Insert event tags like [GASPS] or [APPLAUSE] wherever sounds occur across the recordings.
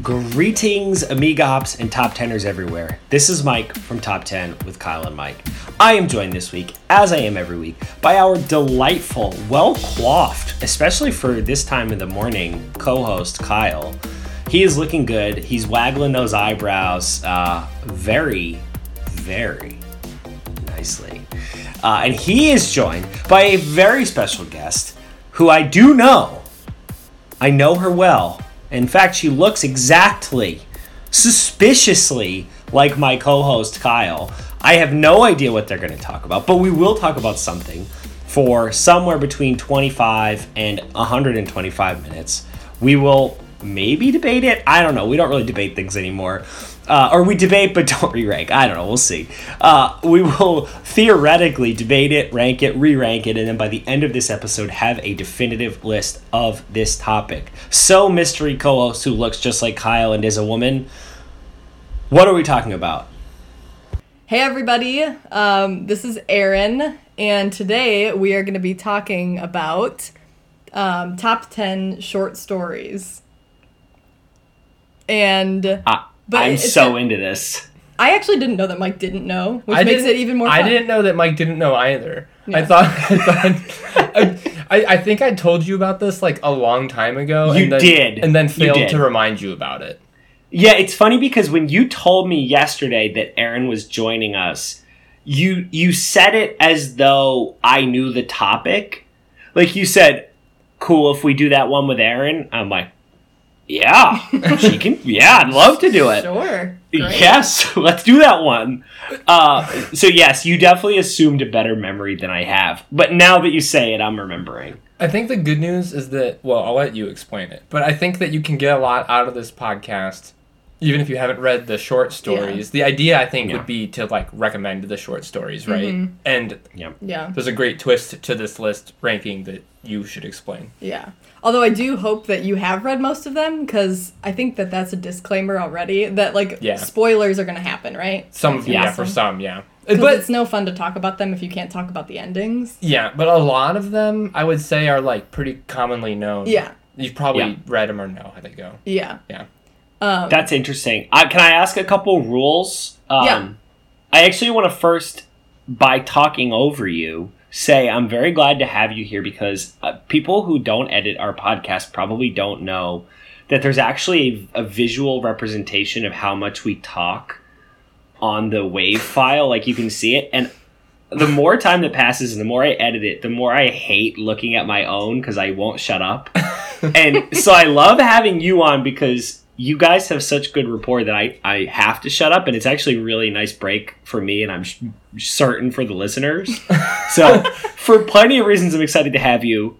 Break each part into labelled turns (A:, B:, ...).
A: Greetings, Amiga Hops and Top Teners everywhere. This is Mike from Top 10 with Kyle and Mike. I am joined this week, as I am every week, by our delightful, well coiffed, especially for this time of the morning, co host Kyle. He is looking good. He's waggling those eyebrows uh, very, very nicely. Uh, and he is joined by a very special guest who I do know. I know her well. In fact, she looks exactly, suspiciously like my co host Kyle. I have no idea what they're going to talk about, but we will talk about something for somewhere between 25 and 125 minutes. We will maybe debate it. I don't know. We don't really debate things anymore. Uh, or we debate but don't [LAUGHS] re-rank. I don't know. We'll see. Uh, we will theoretically debate it, rank it, re-rank it, and then by the end of this episode, have a definitive list of this topic. So, mystery co-host who looks just like Kyle and is a woman. What are we talking about?
B: Hey everybody, um, this is Erin, and today we are going to be talking about um, top 10 short stories. And But
A: I'm so
B: a-
A: into this.
B: I actually didn't know that Mike didn't know, which
C: I
B: makes it even more
C: I didn't know that Mike didn't know either. I thought, I, [LAUGHS] thought I, I, I think I told you about this like a long time ago.
A: You
C: and then,
A: did.
C: and then failed to remind you about it.
A: Yeah, it's funny because when you told me yesterday that Erin was joining us, you you said it as though I knew the topic. Like you said, "Cool if we do that one with Erin." I'm like, "Yeah, she can. Yeah, I'd love to do it."
B: Sure. Great.
A: Yes, [LAUGHS] let's do that one. Uh, so yes, you definitely assumed a better memory than I have. But now that you say it, I'm remembering.
C: I think the good news is that well, I'll let you explain it. But I think that you can get a lot out of this podcast, even if you haven't read the short stories. The idea I think
A: Yeah.
C: would be to like recommend the short stories, right?
B: Mhm.
C: And
B: Yeah.
C: there's a great twist to this list ranking that you should explain.
B: Yeah. Although I do hope that you have read most of them because I think that that's a disclaimer already that like
C: Yeah.
B: spoilers are going to happen, right?
C: Some of
A: Yeah,
C: yeah, for some, yeah. But
B: it's no fun to talk about them if you can't talk about the endings.
C: Yeah, but a lot of them I would say are like pretty commonly known.
B: Yeah.
C: You've probably
A: Yeah.
C: read them or know how they go.
B: Yeah.
C: Yeah.
B: Um,
A: That's interesting. Uh, can I ask a couple rules? Um,
B: Yeah.
A: I actually want to first, by talking over you, say I'm very glad to have you here because uh, people who don't edit our podcast probably don't know that there's actually a, a visual representation of how much we talk on the wave file. Like you can see it. And the more time that passes and the more I edit it, the more I hate looking at my own because I won't shut up. [LAUGHS] and so I love having you on because you guys have such good rapport that I, I have to shut up and it's actually a really nice break for me and I'm sh- certain for the listeners. [LAUGHS] So for plenty of reasons I'm excited to have you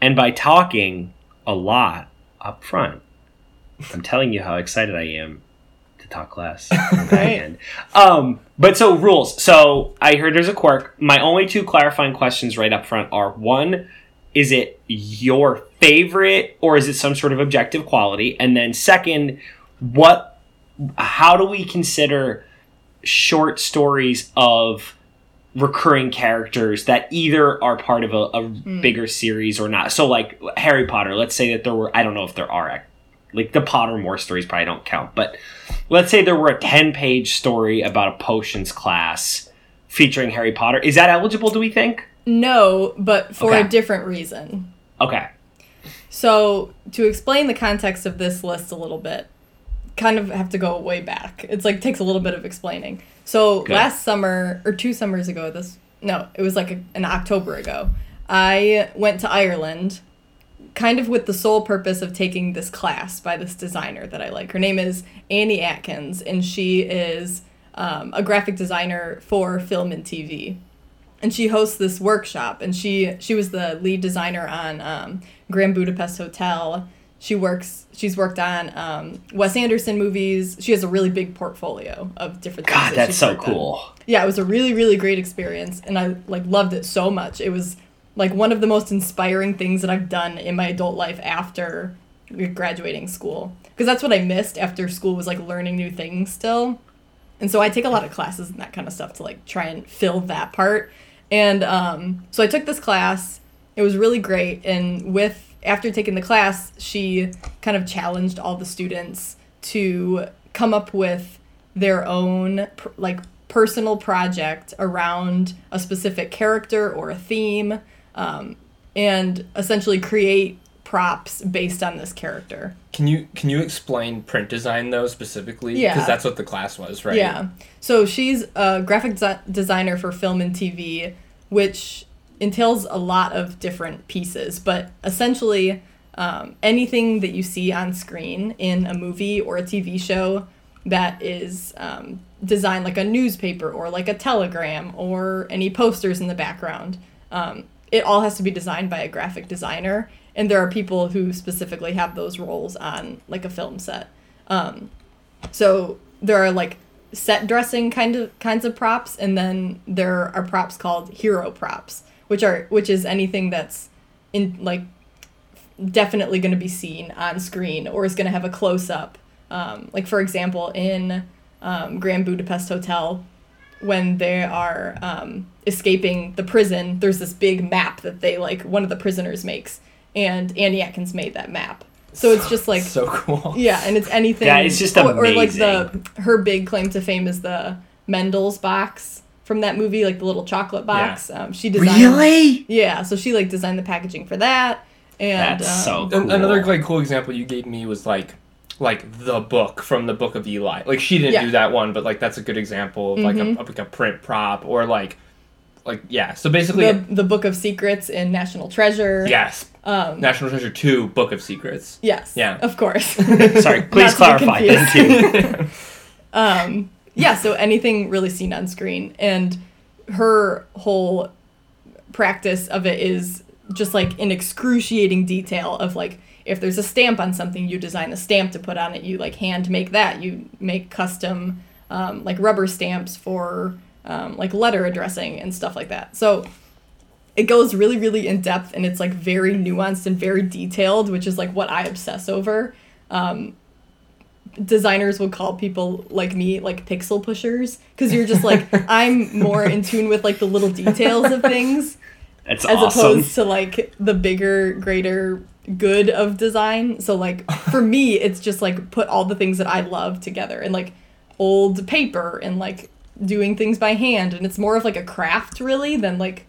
A: and by talking a lot up front I'm telling you how excited I am to talk less. [LAUGHS] on the back
B: Right.
A: Um, but so rules. So I heard there's a quirk. My only two clarifying questions right up front are one, is it your favorite or is it some sort of objective quality? And then second, what how do we consider short stories of recurring characters that either are part of a, a hmm. bigger series or not? So like Harry Potter, let's say that there were I don't know if there are like the Potter Pottermore stories probably don't count, but let's say there were a 10 page story about a potions class featuring Harry Potter. Is that eligible, do we think?
B: No, but for
A: Okay.
B: a different reason.
A: Okay.
B: So, to explain the context of this list a little bit, kind of have to go way back. It's like takes a little bit of explaining. So,
A: Good.
B: last summer or two summers ago, this no, it was like a, an October ago. I went to Ireland kind of with the sole purpose of taking this class by this designer that I like. Her name is Annie Atkins, and she is um, a graphic designer for film and TV. And she hosts this workshop, and she she was the lead designer on um, Grand Budapest Hotel. She works. She's worked on um, Wes Anderson movies. She has a really big portfolio of different. things
A: God,
B: that
A: that's so
B: worked on
A: cool.
B: yeah it was a really really great experience and i like loved it so much it was like one of the most inspiring things that i've done in my adult life after graduating school because that's what i missed after school was like learning new things still and so i take a lot of classes and that kind of stuff to like try and fill that part and um, so i took this class. It was really great. And with after taking the class, she kind of challenged all the students to come up with their own like personal project around a specific character or a theme, um, and essentially create props based on this character.
C: Can you can you explain print design though specifically?
B: Yeah.
C: Because that's what the class was, right?
B: Yeah. So she's a graphic desi- designer for film and TV, which entails a lot of different pieces, but essentially um, anything that you see on screen in a movie or a TV show that is um, designed like a newspaper or like a telegram or any posters in the background. Um, it all has to be designed by a graphic designer, and there are people who specifically have those roles on like a film set. Um, so there are like set dressing kind of kinds of props, and then there are props called hero props, which are which is anything that's in like definitely going to be seen on screen or is going to have a close up. Um, like for example, in um, Grand Budapest Hotel, when they are um, escaping the prison, there's this big map that they like one of the prisoners makes, and Annie Atkins made that map. So it's just like
C: so cool.
B: yeah, and it's anything.
A: Yeah, it's just
B: oh, Or like the her big claim to fame is the Mendl's box from that movie, like the little chocolate box. Um, she designed.
A: Really?
B: Yeah, so she like designed the packaging for that, and
A: That's
B: um,
A: so
C: An- Another like cool example you gave me was like like the book from the book of Eli. Like she didn't
B: Yeah. Mm-hmm.
C: do that one, but like that's a good example of like a, of, like a print prop or like like yeah. So basically,
B: the the Book of Secrets in National Treasure.
C: yes,
B: Um,
C: National Treasure Two, Book of Secrets.
B: Yes.
C: Yeah.
B: Of course. [LAUGHS]
A: Sorry, please
B: Not to be
A: clarify. Thank you. [LAUGHS]
B: um, yeah, so anything really seen on screen. And her whole practice of it is just like in excruciating detail of like if there's a stamp on something, you design the stamp to put on it. You like hand make that. You make custom um, like rubber stamps for um, like letter addressing and stuff like that. So it goes really, really in depth and it's like very nuanced and very detailed, which is like what I obsess over. Um, designers would call people like me like pixel pushers because you're just like [LAUGHS] I'm more in tune with like the little details of things
A: That's
B: as
A: awesome.
B: opposed to like the bigger, greater good of design. So like for me, it's just like put all the things that I love together and like old paper and like doing things by hand, and it's more of like a craft really than like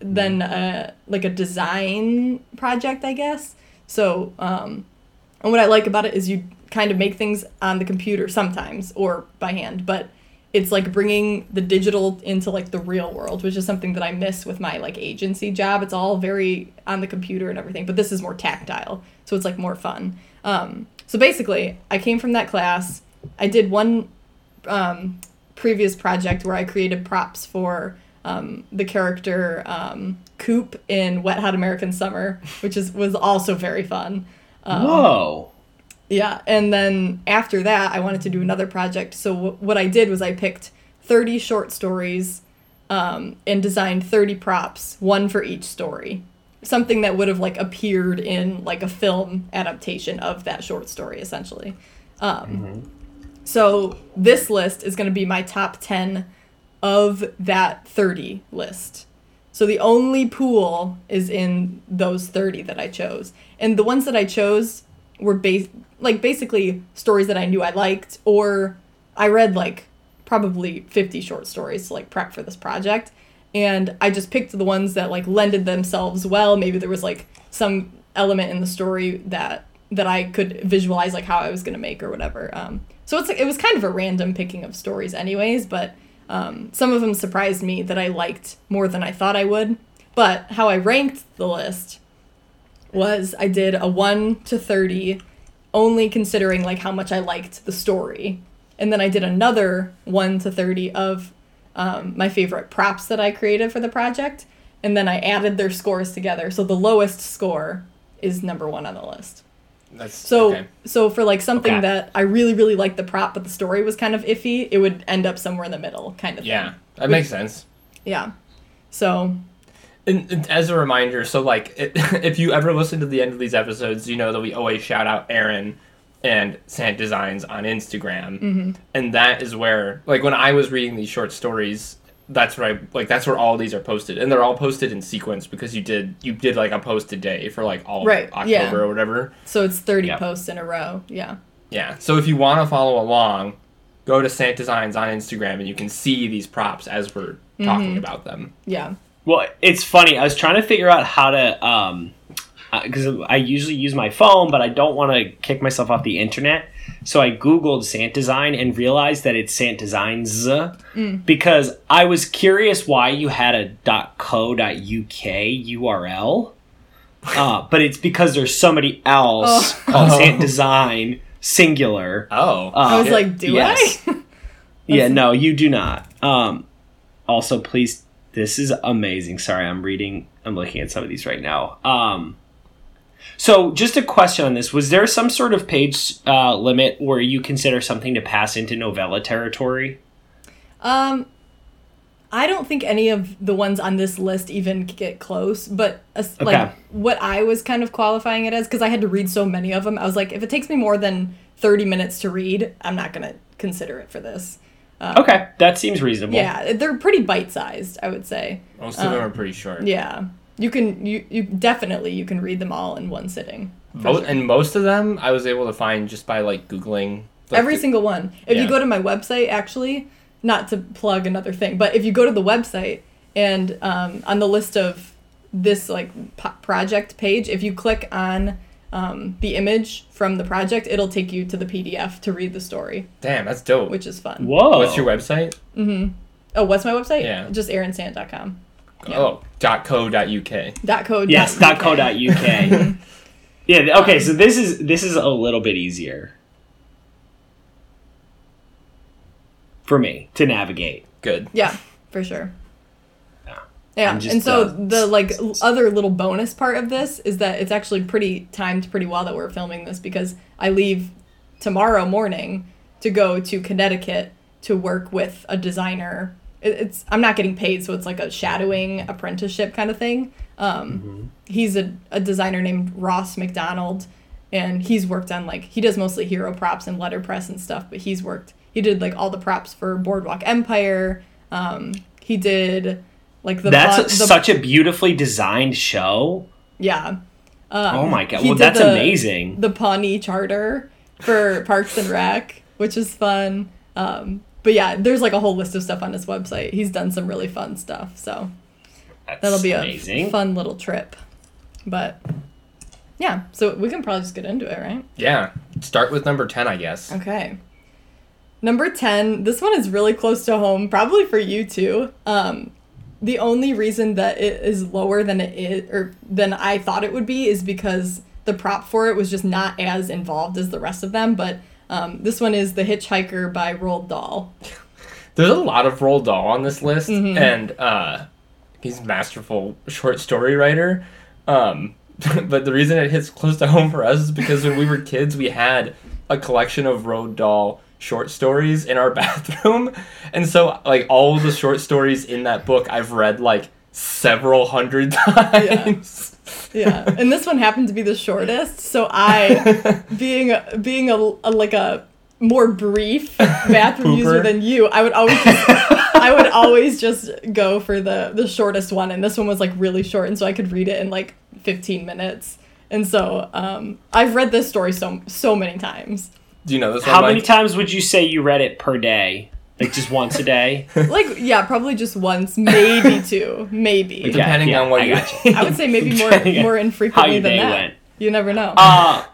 B: than a like a design project, I guess. So um, and what I like about it is you kind of make things on the computer sometimes or by hand, but it's like bringing the digital into like the real world, which is something that I miss with my like agency job. It's all very on the computer and everything, but this is more tactile, so it's like more fun. Um, so basically, I came from that class. I did one um, previous project where I created props for um, the character um, Coop in Wet Hot American Summer, which is was also very fun. Um,
A: Whoa.
B: yeah, and then after that, I wanted to do another project. So w- what I did was I picked 30 short stories um, and designed 30 props, one for each story. Something that would have like appeared in like a film adaptation of that short story, essentially. Um, So this list is going to be my top 10 of that 30 list. So the only pool is in those 30 that I chose. And the ones that I chose were bas- like basically stories that I knew I liked or I read like probably 50 short stories to like prep for this project and I just picked the ones that like lended themselves well. Maybe there was like some element in the story that that I could visualize like how I was going to make or whatever. Um, so it's it was kind of a random picking of stories anyways, but um, some of them surprised me that I liked more than I thought I would. But how I ranked the list was I did a 1 to 30 only considering like how much I liked the story. And then I did another 1 to 30 of um, my favorite props that I created for the project. And then I added their scores together. So the lowest score is number one on the list.
C: That's
B: So
C: okay.
B: so for like something
A: Okay.
B: that I really really liked the prop, but the story was kind of iffy, it would end up somewhere in the middle, kind of.
C: Yeah,
B: Thing.
C: that makes sense.
B: Yeah. So
C: And, and as a reminder, so like, [LAUGHS] it, if you ever listen to the end of these episodes, you know that we always shout out Erin and Sant Designs on Instagram,
B: Mm-hmm.
C: and that is where, like, when I was reading these short stories, that's right. Like that's where all these are posted, and they're all posted in sequence because you did you did like a post a day for like all
B: Right,
C: of October
B: yeah.
C: or whatever.
B: So it's 30
A: Yep.
B: posts in a row. Yeah.
C: Yeah. So if you want to follow along, go to Sant Designs on Instagram, and you can see these props as we're talking about them.
B: Yeah.
A: Well, it's funny. I was trying to figure out how to, um, because I usually use my phone, but I don't want to kick myself off the internet. So I googled Sant Design and realized that it's Sant Designs because I was curious why you had a .co.uk URL, uh, but it's because there's somebody else called [LAUGHS] Sant Design singular.
C: Oh.
A: Uh,
B: I was like, do
A: yes.
B: I? [LAUGHS] [LAUGHS]
A: Yeah, no, you do not. Um, also, please, this is amazing. Sorry, I'm reading, I'm looking at some of these right now. Um, so, just a question on this: Was there some sort of page uh, limit where you consider something to pass into novella territory?
B: Um, I don't think any of the ones on this list even get close, but as,
A: Okay.
B: like what I was kind of qualifying it as because I had to read so many of them. I was like, if it takes me more than thirty minutes to read, I'm not gonna consider it for this.
A: Okay, that seems reasonable.
B: Yeah, they're pretty bite sized, I would say.
C: Most of them are pretty short.
B: Yeah, you can you you definitely you can read them all in one sitting.
C: Mo- And most of them I was able to find just by like googling. like,
B: Every
C: the-
B: single one. If
C: Yeah.
B: you go to my website, actually, not to plug another thing, but if you go to the website and um, on the list of this like po- project page, if you click on um, the image from the project, it'll take you to the PDF to read the story,
C: Damn, that's dope.
B: which is fun.
A: Whoa.
C: What's your website? Mm-hmm.
B: Oh, what's my website?
C: Yeah.
B: Just aaronsand.com. Yeah.
C: Oh, .co.uk.
B: Dot uk. code.
A: Yes.
B: dot
A: .co.uk. [LAUGHS] yeah. Okay. So this is this is a little bit easier for me to navigate.
C: Good.
B: Yeah, for sure.
A: Yeah.
B: Yeah,
A: just,
B: and so
A: uh,
B: the like l- other little bonus part of this is that it's actually pretty timed pretty well that we're filming this because I leave tomorrow morning to go to Connecticut to work with a designer. It- It's I'm not getting paid, so it's like a shadowing apprenticeship kind of thing. Um, He's a, a designer named Ross MacDonald, and he's worked on like he does mostly hero props and letterpress and stuff, but he's worked he did like all the props for Boardwalk Empire. Um, he did like the
A: That's
B: fun- the-
A: such a beautifully designed show.
B: yeah. Um,
A: oh my god! Well, that's
B: the-
A: amazing.
B: The Pawnee Charter for Parks and Rec, which is fun. Um, but yeah, there's like a whole list of stuff on his website. He's done some really fun stuff, so
A: That's
B: that'll be
A: amazing.
B: a fun little trip. But yeah, so we can probably just get into it, right?
C: Yeah. Start with number 10, I guess.
B: Okay. Number 10, this one is really close to home, probably for you too. Um, the only reason that it is lower than it is, or than I thought it would be, is because the prop for it was just not as involved as the rest of them. But um, this one is The Hitchhiker by Roald Dahl.
C: There's a lot of Roald Dahl on this list, and uh, he's a masterful short story writer. Um, [LAUGHS] but the reason it hits close to home for us is because when we were kids, we had a collection of Roald Dahl short stories in our [LAUGHS] bathroom, and so like all of the short stories in that book, I've read like several hundred [LAUGHS] times.
B: Yeah, [LAUGHS] and this one happened to be the shortest. So I, [LAUGHS] being being a, a like a more brief [LAUGHS] bathroom user than you, I would always I would always just go for the the shortest one, and this one was like really short, and so I could read it in like 15 minutes. And so um, I've read this story so so many times.
C: Do you know this one?
A: How many times would you say you read it per day? Like just once a day? [LAUGHS]
B: Like yeah, probably just once, maybe [LAUGHS] two, maybe.
C: Okay. Depending on what
A: I
C: you-
A: gotcha. [LAUGHS]
B: I would say maybe more more infrequently than that.
A: went.
B: You never know.
A: Uh,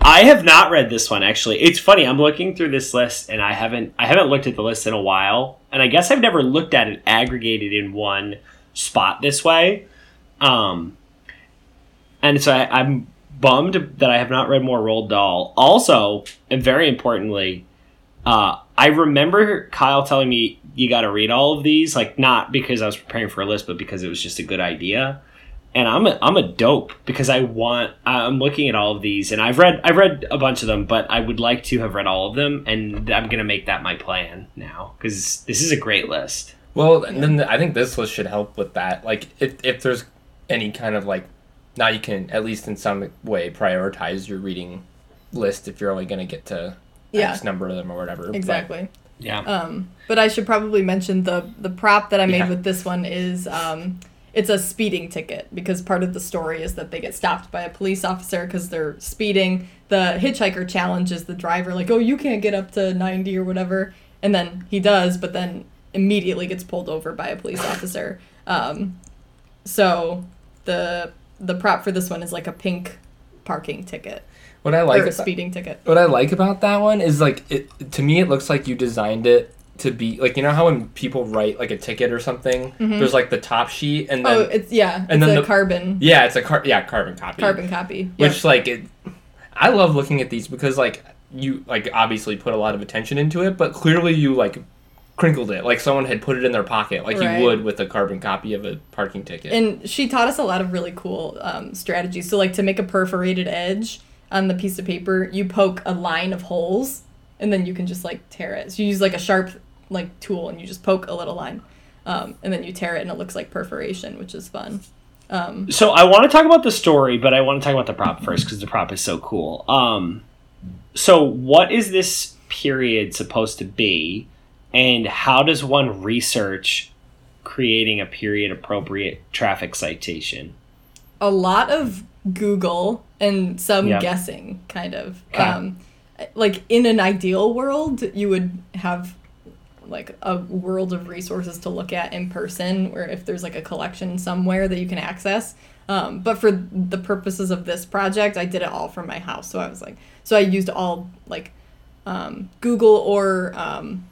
A: I have not read this one actually. It's funny. I'm looking through this list, and I haven't I haven't looked at the list in a while, and I guess I've never looked at it aggregated in one spot this way. Um, and so I, I'm bummed that I have not read more Roald Dahl. Also, and very importantly, uh, I remember Kyle telling me you got to read all of these, like not because I was preparing for a list, but because it was just a good idea. And I'm a, I'm a dope because I want I'm looking at all of these and I've read I've read a bunch of them, but I would like to have read all of them, and I'm gonna make that my plan now because this is a great list.
C: Well, then I think this list should help with that. Like, if, if there's any kind of like, now you can at least in some way prioritize your reading list if you're only to get to
B: Yeah.
C: X number of them or whatever. But,
B: exactly.
A: Yeah.
B: Um, but I should probably mention the the prop that I made
A: Yeah.
B: with this one is um, it's a speeding ticket because part of the story is that they get stopped by a police officer because they're speeding. The hitchhiker challenges the driver like, "Oh, you can't get up to 90 or whatever," and then he does, but then immediately gets pulled over by a police officer. Um, so the the prop for this one is like a pink parking ticket
C: What I
B: or
C: like
B: a
C: about-
B: speeding ticket.
C: what I like about that one is like it to me it looks like you designed it to be like you know how when people write like a ticket or something there's like the top sheet and then
B: Oh, it's yeah,
C: and
B: it's
C: then the-
B: carbon
C: yeah it's a car yeah carbon copy
B: carbon copy. Yeah.
C: which like it I love looking at these because like you like obviously put a lot of attention into it but clearly you like crinkled it like someone had put it in their pocket like
B: Right.
C: you would with a carbon copy of a parking ticket
B: And she taught us a lot of really cool um, strategies. So, like to make a perforated edge on the piece of paper, you poke a line of holes, and then you can just like tear it. So you use like a sharp like tool, and you just poke a little line, um, and then you tear it, and it looks like perforation, which is fun. Um,
A: So I want to talk about the story, but I want to talk about the prop first because the prop is so cool. Um, so what is this period supposed to be, and how does one research creating a period appropriate traffic citation?
B: a lot of Google and some guessing, kind of.
A: Okay.
B: Um, like in an ideal world, you would have like a world of resources to look at in person, or if there's like a collection somewhere that you can access. Um, but for the purposes of this project, I did it all from my house. So I was like, so I used all like um, Google or um,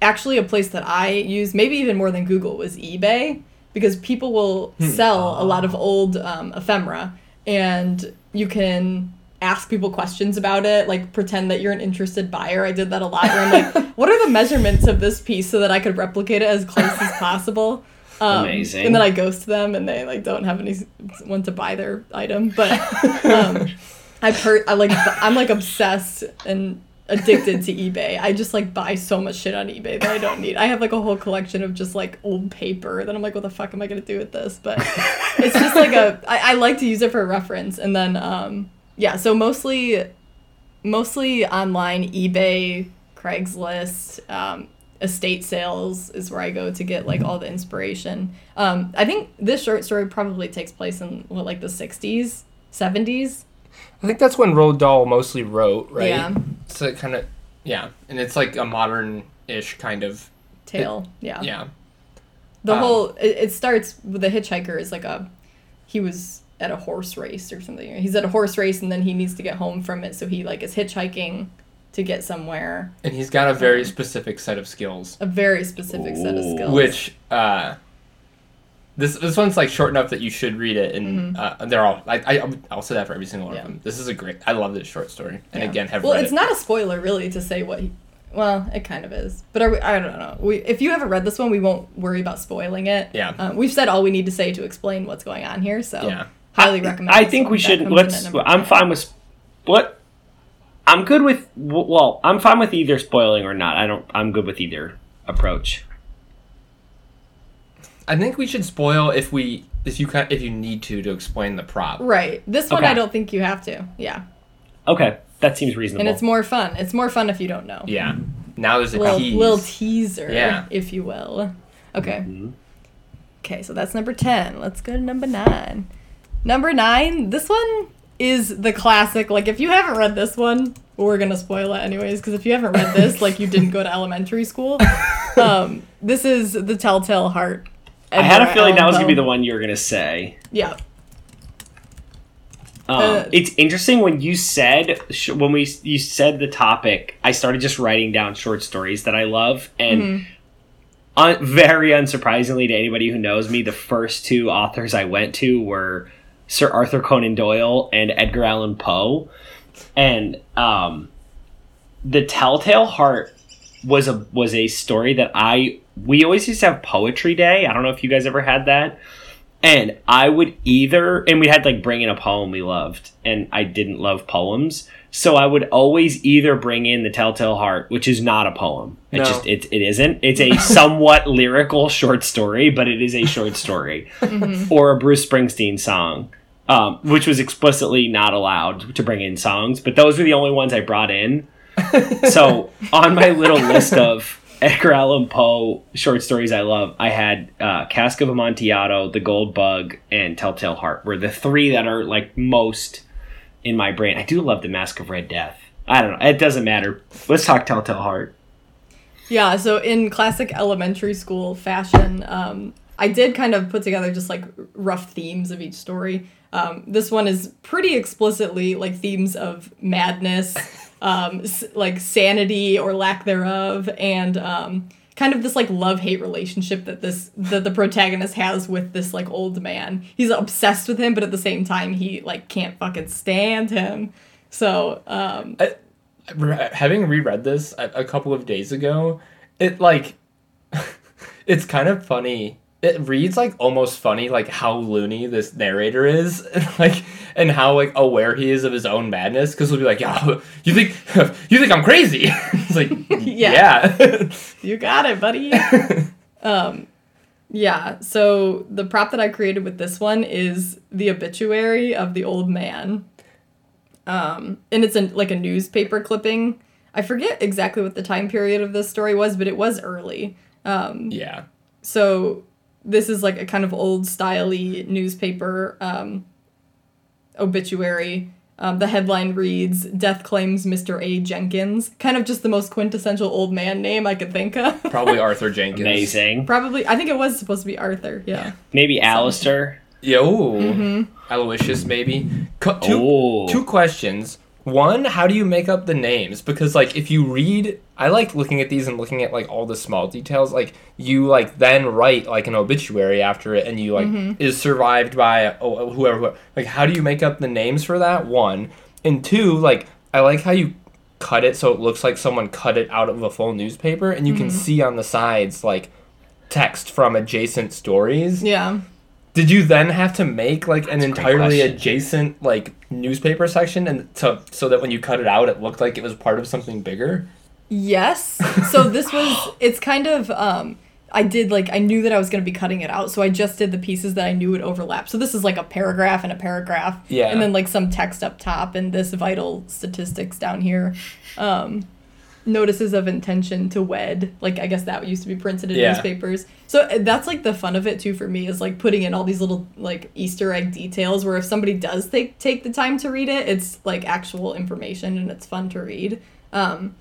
B: actually a place that I use, maybe even more than Google, was eBay because people will sell a lot of old um, ephemera and you can ask people questions about it, like pretend that you're an interested buyer. I did that a lot where I'm like, [LAUGHS] what are the measurements of this piece so that I could replicate it as close as possible? [LAUGHS] Um,
A: Amazing.
B: And then I ghost them and they like don't have anyone to buy their item. But um, [LAUGHS] I per I like I'm like obsessed and addicted to eBay. I just like buy so much shit on eBay that I don't need. I have like a whole collection of just like old paper that I'm like, what the fuck am I gonna do with this? But it's just like a I, I like to use it for reference and then um yeah, so mostly mostly online eBay, Craigslist, um, estate sales is where I go to get like all the inspiration. Um, I think this short story probably takes place in what like the 60s, 70s.
C: I think that's when Roald Dahl mostly wrote right
B: Yeah.
C: so it kind of yeah and it's like a modern-ish kind of
B: Tale. Yeah.
C: yeah
B: The
C: Um,
B: whole it, it starts with the hitchhiker is like a he was at a horse race or something. He's at a horse race and then he needs to get home from it, so he like is hitchhiking to get somewhere.
C: and he's got a very specific set of skills
B: A very specific set of skills.
C: which uh this this one's like short enough that you should read it and uh, they're all I, I I'll say that for every single one
B: Mm-hmm. Yeah.
C: of them this is a great I love this short story and
B: Yeah.
C: again have
B: well,
C: read
B: it's
C: it
B: not a spoiler really to say what he. Well, it kind of is, but are we, I don't know. We, if you haven't read this one, we won't worry about spoiling it.
C: Yeah.
B: Um, we've said all we need to say to explain what's going on here, so
C: Yeah.
B: highly recommend.
A: I
B: this
A: think we should
B: comes
A: let's. I'm fine with what. I'm good with well. I'm fine with either spoiling or not. I don't. I'm good with either approach.
C: I think we should spoil if we if you can if you need to to explain the prop
B: Right. This one,
A: Okay.
B: I don't think you have to. Yeah,
A: Okay, that seems reasonable.
B: and it's more fun. It's more fun if you don't know.
C: yeah now there's a
B: little
C: tease
B: little teaser,
C: Yeah.
B: if you will. Okay.
A: Mhm.
B: Okay, so that's number 10. Let's go to number 9. Number 9, this one is the classic. Like, if you haven't read this one, we're going to spoil it anyways, because if you haven't read this, like, you didn't go to elementary school. [LAUGHS] Um, this is The Telltale Heart.
A: I had a
B: Edgar
A: feeling that was gonna be the one you were gonna say.
B: Yeah.
A: Um,
B: Uh,
A: it's interesting when you said sh- when we you said the topic. I started just writing down short stories that I love, and
B: Mm-hmm.
A: un- [LAUGHS] very unsurprisingly to anybody who knows me, the first two authors I went to were Sir Arthur Conan Doyle and Edgar Allan Poe, and um, the Telltale Heart was a was a story that I we always used to have poetry day. I don't know if you guys ever had that. And I would either, and we had like bring in a poem we loved, and I didn't love poems, so I would always either bring in the Telltale Heart, which is not a poem. It
C: No.
A: just it, it isn't. It's a [LAUGHS] somewhat lyrical short story, but it is a short story, [LAUGHS] or a Bruce Springsteen song, um, which was explicitly not allowed to bring in songs. But those were the only ones I brought in. [LAUGHS] so on my little list of Edgar Allan Poe short stories I love. I had uh, Cask of Amontillado, The Gold Bug, and Telltale Heart were the three that are like most in my brain. I do love The Masque of Red Death. I don't know. It doesn't matter. Let's talk Telltale Heart.
B: Yeah, so in classic elementary school fashion, um, I did kind of put together just like rough themes of each story. Um, this one is pretty explicitly like themes of madness, um, like sanity or lack thereof, and um, kind of this like love hate relationship that this that the protagonist has with this like old man. He's obsessed with him, but at the same time he like can't fucking stand him. So um,
C: I, having reread this a, a couple of days ago, it like [LAUGHS] it's kind of funny. It reads like almost funny, like how loony this narrator is, [LAUGHS] like and how like aware he is of his own madness. Because he'll be like, "Yeah, you think [LAUGHS] you think I'm crazy?" [LAUGHS] it's like,
B: Yeah.
C: yeah.
B: You got it, buddy. um, yeah. So the prop that I created with this one is the obituary of the old man. Um, and it's a, like a newspaper clipping. I forget exactly what the time period of this story was, but it was early. Um,
C: yeah.
B: so this is like a kind of old styley newspaper um, obituary. Um, the headline reads "Death claims Mr. A. Jenkins." Kind of just the most quintessential old man name I could think of. [LAUGHS]
C: Probably Arthur Jenkins.
A: Amazing.
B: Probably, I think it was supposed to be Arthur. Yeah.
A: Maybe Alistair.
C: Yo,
B: Mm-hmm.
C: Aloysius maybe. Co- two,
A: Oh.
C: two questions. One, how do you make up the names? Because like if you read, I like looking at these and looking at like all the small details. Like you like then write like an obituary after it, and you like
B: Mm-hmm.
C: is survived by oh, whoever, whoever. Like how do you make up the names for that? One and two, like I like how you cut it so it looks like someone cut it out of a full newspaper, and you can
B: Mm-hmm.
C: see on the sides like text from adjacent stories.
B: Yeah.
C: Did you then have to make like an
A: That's a great
C: entirely
A: question.
C: adjacent like newspaper section and so so that when you cut it out it looked like it was part of something bigger?
B: Yes. So this [LAUGHS] was. It's kind of. Um, I did like I knew that I was going to be cutting it out, so I just did the pieces that I knew would overlap. So this is like a paragraph and a paragraph,
C: Yeah.
B: and then like some text up top and this vital statistics down here. Um, notices of intention to wed, like I guess that used to be printed in
C: Yeah.
B: newspapers. So uh, that's like the fun of it too for me is like putting in all these little like Easter egg details where if somebody does take take the time to read it, it's like actual information and it's fun to read. Um,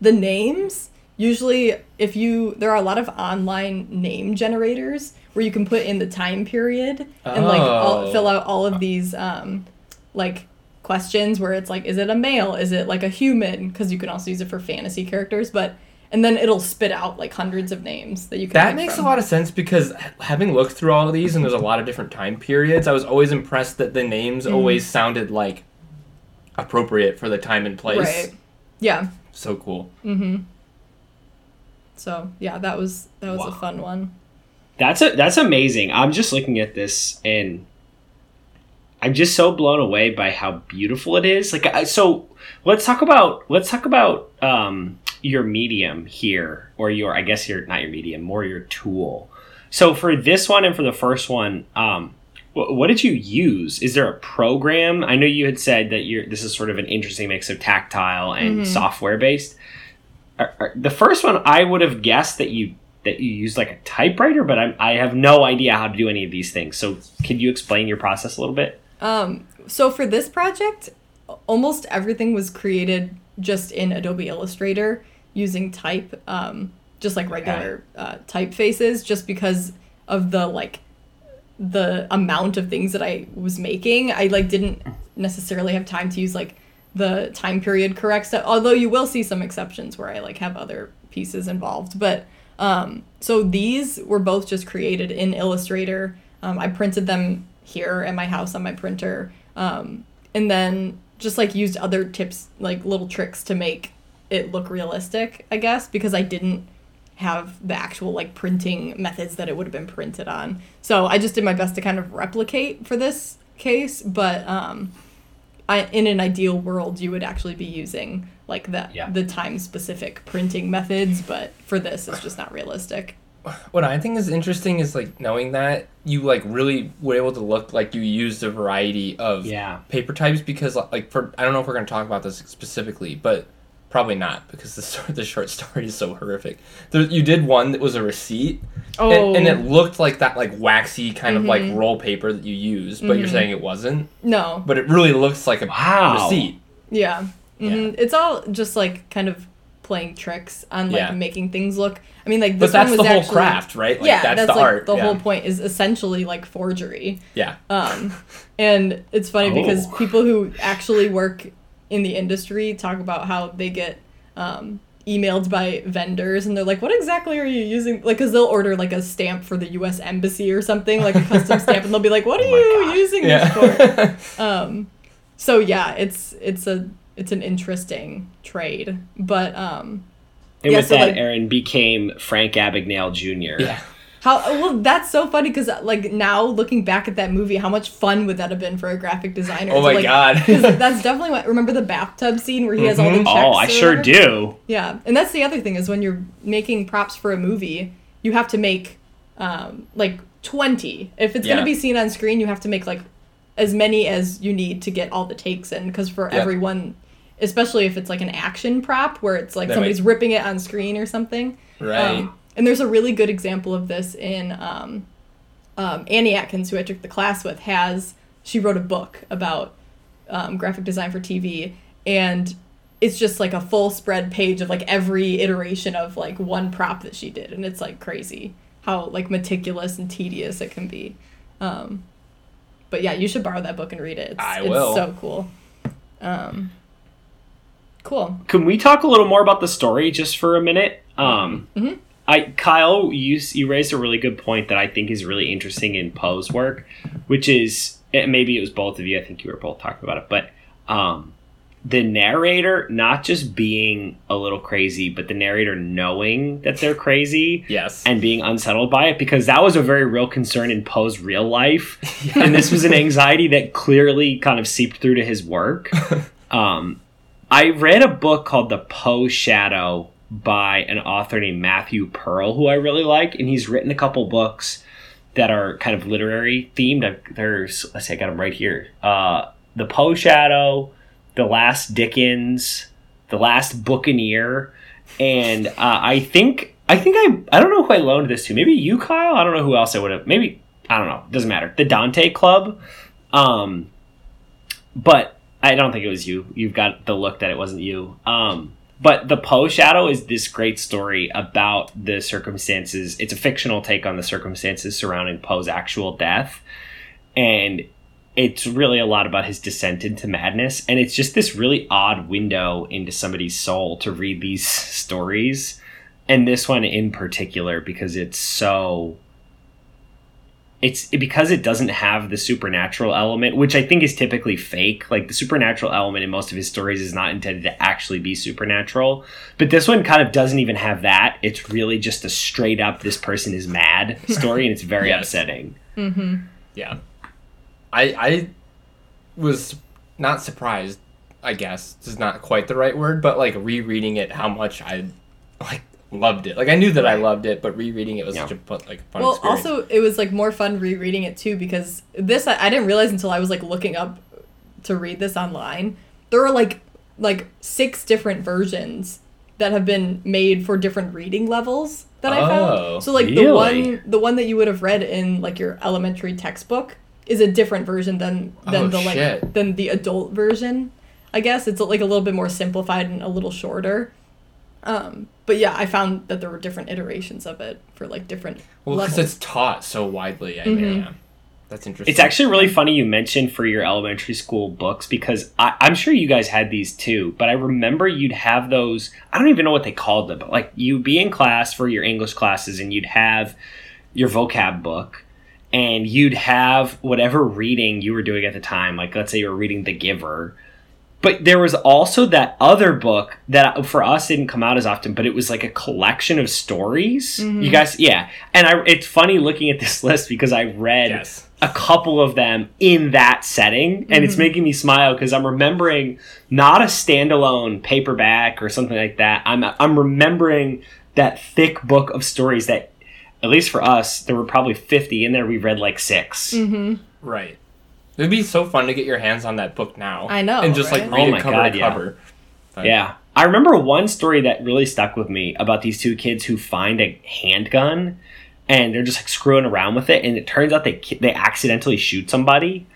B: the names usually if you there are a lot of online name generators where you can put in the time period and like all,
C: Oh.
B: fill out all of these um like questions where it's like is it a male is it like a human because you can also use it for fantasy characters but and then it'll spit out like hundreds of names that you can
C: That makes
B: from.
C: a lot of sense because having looked through all of these and there's a lot of different time periods, I was always impressed that the names
B: Mm.
C: always sounded like appropriate for the time and place.
B: right yeah
C: So cool. Mm-hmm.
B: so yeah that was that was a fun one
A: That's a that's amazing. I'm just looking at this and I'm just so blown away by how beautiful it is. Like I- so let's talk about let's talk about um your medium here or your I guess your not your medium, more your tool. So for this one and for the first one, um wh- what did you use? Is there a program? I know you had said that you're this is sort of an interesting mix of tactile and software based. Are- are- The first one, I would have guessed that you that you use like a typewriter, but I'm, I have no idea how to do any of these things. So, can you explain your process a little bit?
B: Um, so for this project, almost everything was created just in Adobe Illustrator using type, um, just like regular uh, typefaces, just because of the like the amount of things that I was making. I like didn't necessarily have time to use like the time period correct stuff. Although you will see some exceptions where I like have other pieces involved, but um, so these were both just created in Illustrator. Um, I printed them here at my house on my printer, um, and then just like used other tips, like little tricks to make it look realistic. I guess because I didn't have the actual like printing methods that it would have been printed on. So I just did my best to kind of replicate for this case, but um, I, in an ideal world, you would actually be using like the
A: Yeah.
B: the time specific printing methods, but for this, it's just not realistic.
C: What I think is interesting is like knowing that you like really were able to look like you used a variety of
A: Yeah.
C: paper types because like for I don't know if we're gonna talk about this specifically, but Probably not because the [LAUGHS] story, the short story is so horrific. There, you did one that was a receipt,
B: Oh,
C: and, and it looked like that like waxy kind of
B: Mm-hmm.
C: like roll paper that you use, but you're saying it wasn't.
B: no.
C: But it really looks like a
A: Wow.
C: receipt.
B: Yeah. hmm It's all just like kind of playing tricks on like
C: Yeah.
B: making things look. I mean, like
C: But
B: this one
C: that's
B: was
C: the whole
B: actually-
C: craft, right? Like,
B: yeah,
C: that's,
B: that's,
C: the
B: like
C: art.
B: the
C: yeah.
B: whole point is essentially like forgery.
C: Yeah.
B: Um, and it's funny because
A: Oh.
B: people who actually work in the industry talk about how they get um, emailed by vendors and they're like, "What exactly are you using?" Like, because they'll order like a stamp for the U.S. embassy or something, like a custom [LAUGHS] stamp, and they'll be like, "What are
A: Oh
B: you
A: gosh.
B: using this for?" [LAUGHS] Um, so yeah, it's it's a it's an interesting trade, but um,
A: And
B: Yeah,
A: with
B: so,
A: that,
B: like-
A: Erin became Frank Abagnale Jr.
C: yeah.
B: how well that's so funny because like now looking back at that movie, how much fun would that have been for a graphic designer?
C: Oh
B: to,
C: my
B: like,
C: god.
B: 'cause that's definitely what. Remember the bathtub scene where he has all the
C: Mhm.
B: checks?
A: Oh, I sure
B: whatever?
A: do.
B: Yeah, and that's the other thing is when you're making props for a movie, you have to make um, like twenty. If it's
C: Yeah.
B: gonna be seen on screen, you have to make like as many as you need to get all the takes in. Because for
C: Yeah.
B: everyone, especially if it's like an action prop where it's like
C: That
B: somebody's
C: might-
B: ripping it on screen or something.
C: right.
B: Um, and there's a really good example of this in um, um, Annie Atkins, who I took the class with, has she wrote a book about um, graphic design for TV, and it's just like a full spread page of like every iteration of like one prop that she did, and it's like crazy how like meticulous and tedious it can be. Um, but yeah, you should borrow that book and read it. It's,
C: I
B: it's
C: will.
B: so cool. Um, cool.
A: Can we talk a little more about the story just for a minute? Um,
B: Mhm.
A: I Kyle, you you raised a really good point that I think is really interesting in Poe's work, which is maybe it was both of you. I think you were both talking about it, but um, the narrator not just being a little crazy, but the narrator knowing that they're crazy
C: yes.
A: and being unsettled by it because that was a very real concern in Poe's real life. [LAUGHS] And this was an anxiety that clearly kind of seeped through to his work. [LAUGHS] Um, I read a book called The Poe Shadow by an author named Matthew Pearl, who I really like, and he's written a couple books that are kind of literary themed. There's, let's see, I got them right here. Uh, the Poe Shadow, The Last Dickens, The Last Bookaneer, and uh, I think I think I I don't know who I loaned this to. Maybe you, Kyle. I don't know who else I would have. Maybe I don't know. Doesn't matter. The Dante Club. Um, but I don't think it was you. You've got the look that it wasn't you. Um, but the Poe Shadow is this great story about the circumstances. It's a fictional take on the circumstances surrounding Poe's actual death, and it's really a lot about his descent into madness. And it's just this really odd window into somebody's soul to read these [LAUGHS] stories, and this one in particular because it's so it's because it doesn't have the supernatural element, which I think is typically fake. Like the supernatural element in most of his stories is not intended to actually be supernatural. But this one kind of doesn't even have that. It's really just a straight up this person is mad [LAUGHS] story and it's very
C: Yes.
A: upsetting.
B: Mm-hmm.
C: Yeah. I I was not surprised, I guess. This is not quite the right word, but like rereading it how much I like loved it. Like I knew that I loved it, but rereading it was
A: Yeah.
C: such a fun, like fun
B: well
C: experience.
B: also it was like more fun rereading it too because this I, I didn't realize until i was like looking up to read this online there are like like six different versions that have been made for different reading levels that i
C: Oh,
B: found so like the one the one that you would have read in like your elementary textbook is a different version than than
C: Oh,
B: the like
C: shit.
B: than the adult version i guess it's like a little bit more simplified and a little shorter um but yeah i found that there were different iterations of it for like different
C: well, because it's taught so widely. I mean,
B: Mhm.
C: yeah. That's interesting.
A: It's actually really funny you mentioned for your elementary school books because I, I'm sure you guys had these too, but I remember you'd have those. I don't even know what they called them, but like you'd be in class for your English classes and you'd have your vocab book and you'd have whatever reading you were doing at the time. Like, let's say you were reading The Giver. But there was also that other book that for us didn't come out as often, but it was like a collection of stories.
B: Mhm.
A: You guys, yeah. And I, it's funny looking at this [LAUGHS] list because I read
C: yes.
A: a couple of them in that setting and it's
B: Mhm.
A: making me smile because i'm remembering not a standalone paperback or something like that i'm i'm remembering that thick book of stories that at least for us there were probably 50 in there we read like 6
B: mm-hmm
C: Right. It'd be so fun to get your hands on that book now.
B: I know,
C: And just
B: right?
C: like
A: Oh
C: read
A: my
C: it cover
A: God,
C: to
A: yeah.
C: cover. But-
A: yeah I remember one story that really stuck with me about these two kids who find a handgun and they're just like screwing around with it, and it turns out they they accidentally shoot somebody.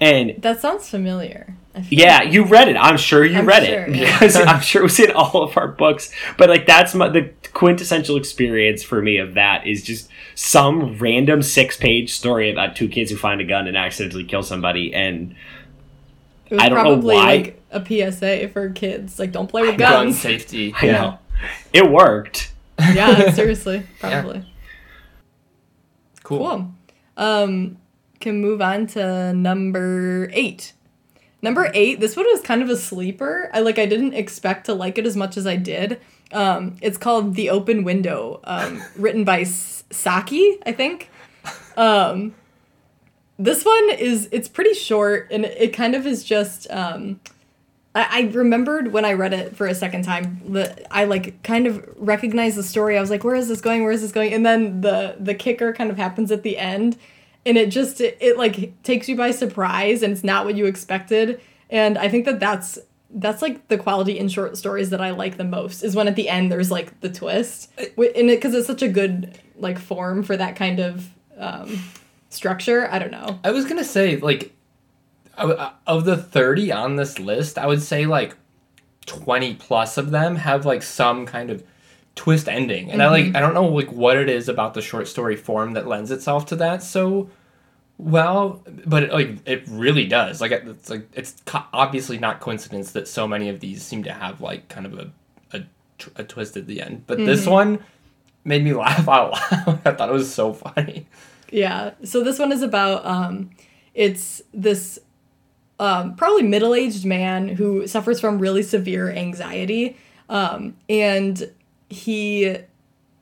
A: And
B: That sounds familiar. I feel
A: yeah, you read it. I'm sure you
B: I'm
A: read
B: sure,
A: it
B: yeah. [LAUGHS]
A: because I'm sure it was in all of our books. But like that's my, the quintessential experience for me of that is just some random six page story about two kids who find a gun and accidentally kill somebody and
B: It was
A: I don't know
B: probably
A: why.
B: like a PSA for kids. Like, don't play with
C: Gun
B: guns.
C: safety.
A: I know it worked.
B: yeah, [LAUGHS] seriously, probably.
C: Cool.
B: Cool. Um, can move on to number eight. Number eight, this one was kind of a sleeper. I like I didn't expect to like it as much as I did. Um, it's called The Open Window, um, [LAUGHS] written by Saki, I think. Um, this one is it's pretty short and it kind of is just um, I, I remembered when I read it for a second time that I like kind of recognized the story. I was like, where is this going? Where is this going? And then the the kicker kind of happens at the end and it just it, it like takes you by surprise and it's not what you expected. And I think that that's that's like the quality in short stories that I like the most is when at the end there's like the twist. In it because it's such a good like form for that kind of um, structure. I don't know.
C: I was gonna say like, of of the thirty on this list, I would say like twenty plus of them have like some kind of twist ending, and I like I don't know like what it is about the short story form that lends itself to that so well, but it, like it really does. Like it's like it's co- obviously not coincidence that so many of these seem to have like kind of a a, tr- a twist at the end, but this one made me [LAUGHS] laugh out loud. I thought it was so funny.
B: Yeah. So this one is about um it's this um probably middle-aged man who suffers from really severe anxiety um and he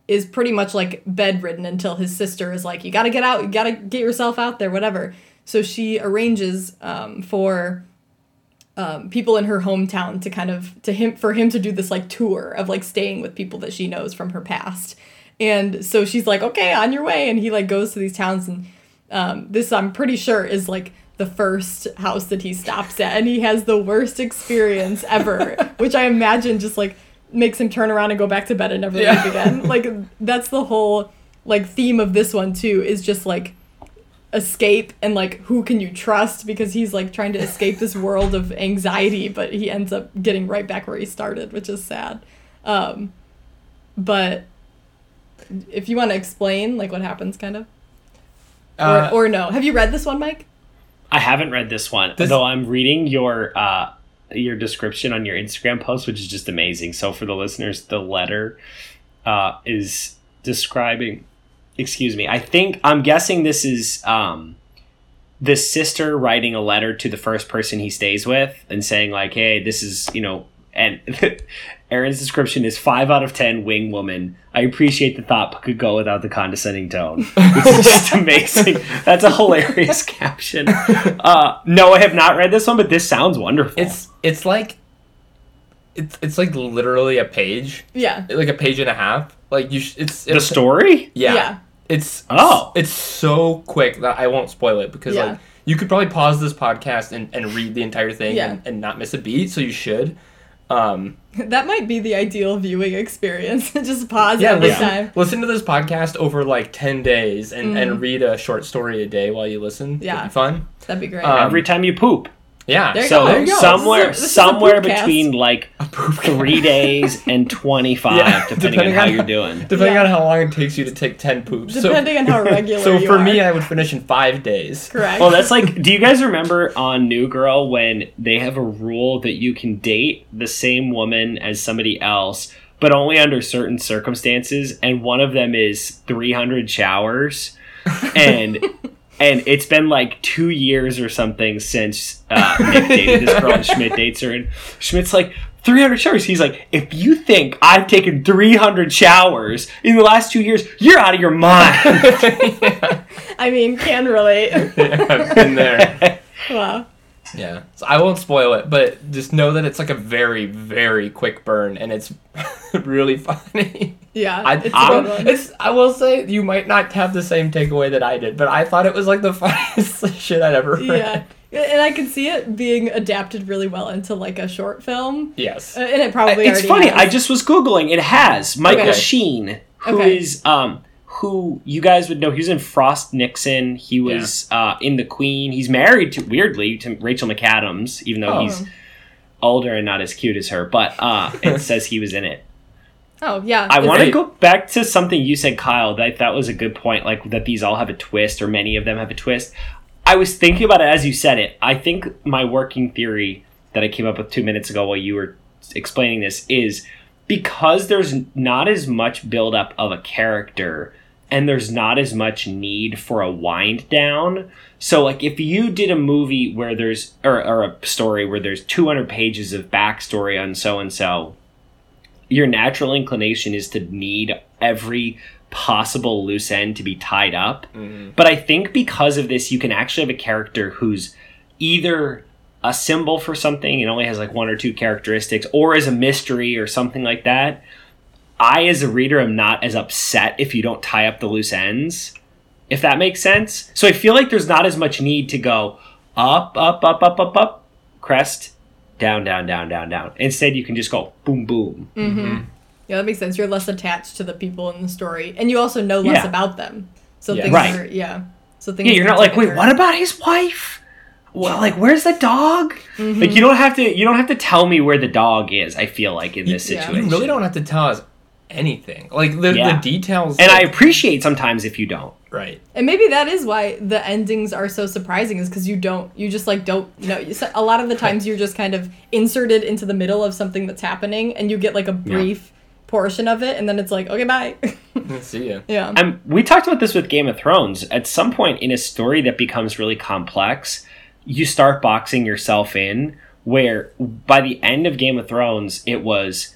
B: is pretty much like bedridden until his sister is like you got to get out, you got to get yourself out there, whatever. So she arranges um for um, people in her hometown to kind of to him for him to do this like tour of like staying with people that she knows from her past. And so she's like okay on your way. And he like goes to these towns and um, this i'm pretty sure is like the first house that he stops at. And he has the worst experience ever [LAUGHS] which i imagine just like makes him turn around and go back to bed and never
C: Yeah.
B: leave again. [LAUGHS] Like that's the whole like theme of this one too is just like escape and like who can you trust? Because he's like trying to escape this world of anxiety but he ends up getting right back where he started which is sad. Um but if you want to explain like what happens kind of?
C: Uh,
B: or, or no. Have you read this one mike?
A: I haven't read this one,
C: This-
A: though I'm reading your uh, your description on your Instagram post, which is just amazing. So for the listeners, the letter uh, is describing. Excuse me. I think I'm guessing this is um, the sister writing a letter to the first person he stays with and saying like, "Hey, this is you know." And [LAUGHS] Erin's description is five out of ten wing woman. I appreciate the thought, but could go without the condescending tone. Which is just [LAUGHS] amazing. That's a hilarious [LAUGHS] caption. Uh, no, I have not read this one, but this sounds wonderful.
C: It's it's like it's it's like literally a page,
B: yeah
C: like a page and a half. Like you, sh- it's
A: the story.
C: Yeah,
B: Yeah.
C: it's
A: Oh.
C: it's so quick that I won't spoil it because
B: Yeah.
C: like you could probably pause this podcast and, and read the entire thing
B: Yeah.
C: and, and not miss a beat. So you should. Um, [LAUGHS]
B: that might be the ideal viewing experience [LAUGHS] just pause
C: yeah,
B: every
C: listen,
B: time
C: listen to this podcast over like ten days and, and read a short story a day while you listen.
B: Yeah.
C: It'd be fun.
B: that'd be great
C: Um,
A: Every time you poop.
C: Yeah,
B: There
A: So
B: there
A: somewhere,
B: This is a- this
A: somewhere
B: poopcast.
A: between like three days [LAUGHS] and twenty five,
C: Yeah,
A: depending,
C: depending
A: on how
C: on-
A: you're doing.
C: depending
B: Yeah.
C: on how long it takes you to take ten poops. So-
B: Depending on how [LAUGHS] regular
C: So
B: you
C: for
B: are.
C: me, I would finish in five days.
B: correct
A: Well, that's like. Do you guys remember on New Girl when they have a rule that you can date the same woman as somebody else, but only under certain circumstances, and one of them is 300 showers, [LAUGHS] and and it's been like two years or something since uh, Nick dated this girl and [LAUGHS] Schmidt dates her, and Schmidt's like. 300 showers. He's like, if you think I've taken 300 showers in the last two years, you're out of your mind. [LAUGHS] [LAUGHS]
B: i mean can relate
C: yeah, I've been there.
B: wow
C: Yeah. So I won't spoil it, but just know that it's like a very, very quick burn, and it's [LAUGHS] really funny.
B: yeah
C: I,
B: it's a
C: I,
B: good one.
C: it's, I will say you might not have the same takeaway that I did, but I thought it was like the [LAUGHS] funniest shit I'd ever read.
B: yeah And I can see it being adapted really well into like a short film.
C: Yes.
B: Uh, And it probably
A: it's
B: already
A: funny.
B: has.
A: I just was googling. It has Michael
C: Okay.
A: Sheen, who is
B: Okay.
A: um who you guys would know. He was in Frost Nixon. He was uh, in The Queen. He's married to weirdly to Rachel McAdams, even though
C: Oh.
A: he's older and not as cute as her. But uh, it [LAUGHS] says he was in it.
B: Oh yeah.
A: I want to go back to something you said, Kyle. That that was a good point. Like that these all have a twist, or many of them have a twist. I was thinking about it as you said it. I think my working theory that I came up with two minutes ago while you were explaining this is because there's not as much buildup of a character and there's not as much need for a wind down. So, like, if you did a movie where there's, or, or a story where there's 200 pages of backstory on so and so, your natural inclination is to need every possible loose end to be tied up. Mm-hmm. But I think because of this, you can actually have a character who's either a symbol for something and only has like one or two characteristics, or is a mystery or something like that. I, as a reader, am not as upset if you don't tie up the loose ends, if that makes sense. So I feel like there's not as much need to go up, up, up, up, up, up, crest, down, down, down, down, down. Instead, you can just go boom, boom.
B: Yeah, that makes sense. You're less attached to the people in the story, and you also know less
A: Yeah.
B: about them. So
C: Yeah.
B: things
A: Right.
B: are yeah. So things.
A: Yeah, you're not like, wait, what about his wife? Well, like, where's the dog?
B: Mm-hmm.
A: Like, you don't have to. You don't have to tell me where the dog is. I feel like in this
B: Yeah.
A: situation,
C: You really don't have to tell us anything. Like the,
A: Yeah.
C: the details.
A: And I appreciate sometimes if you don't.
C: right.
B: And maybe that is why the endings are so surprising, is because you don't, you just like don't know. You- so- A lot of the times you're just kind of inserted into the middle of something that's happening, and you get like a brief portion of it, and then it's like, okay, bye. [LAUGHS]
C: See you.
B: yeah.
A: Um, we talked about this with Game of Thrones. At some point in a story that becomes really complex, you start boxing yourself in. Where by the end of Game of Thrones, it was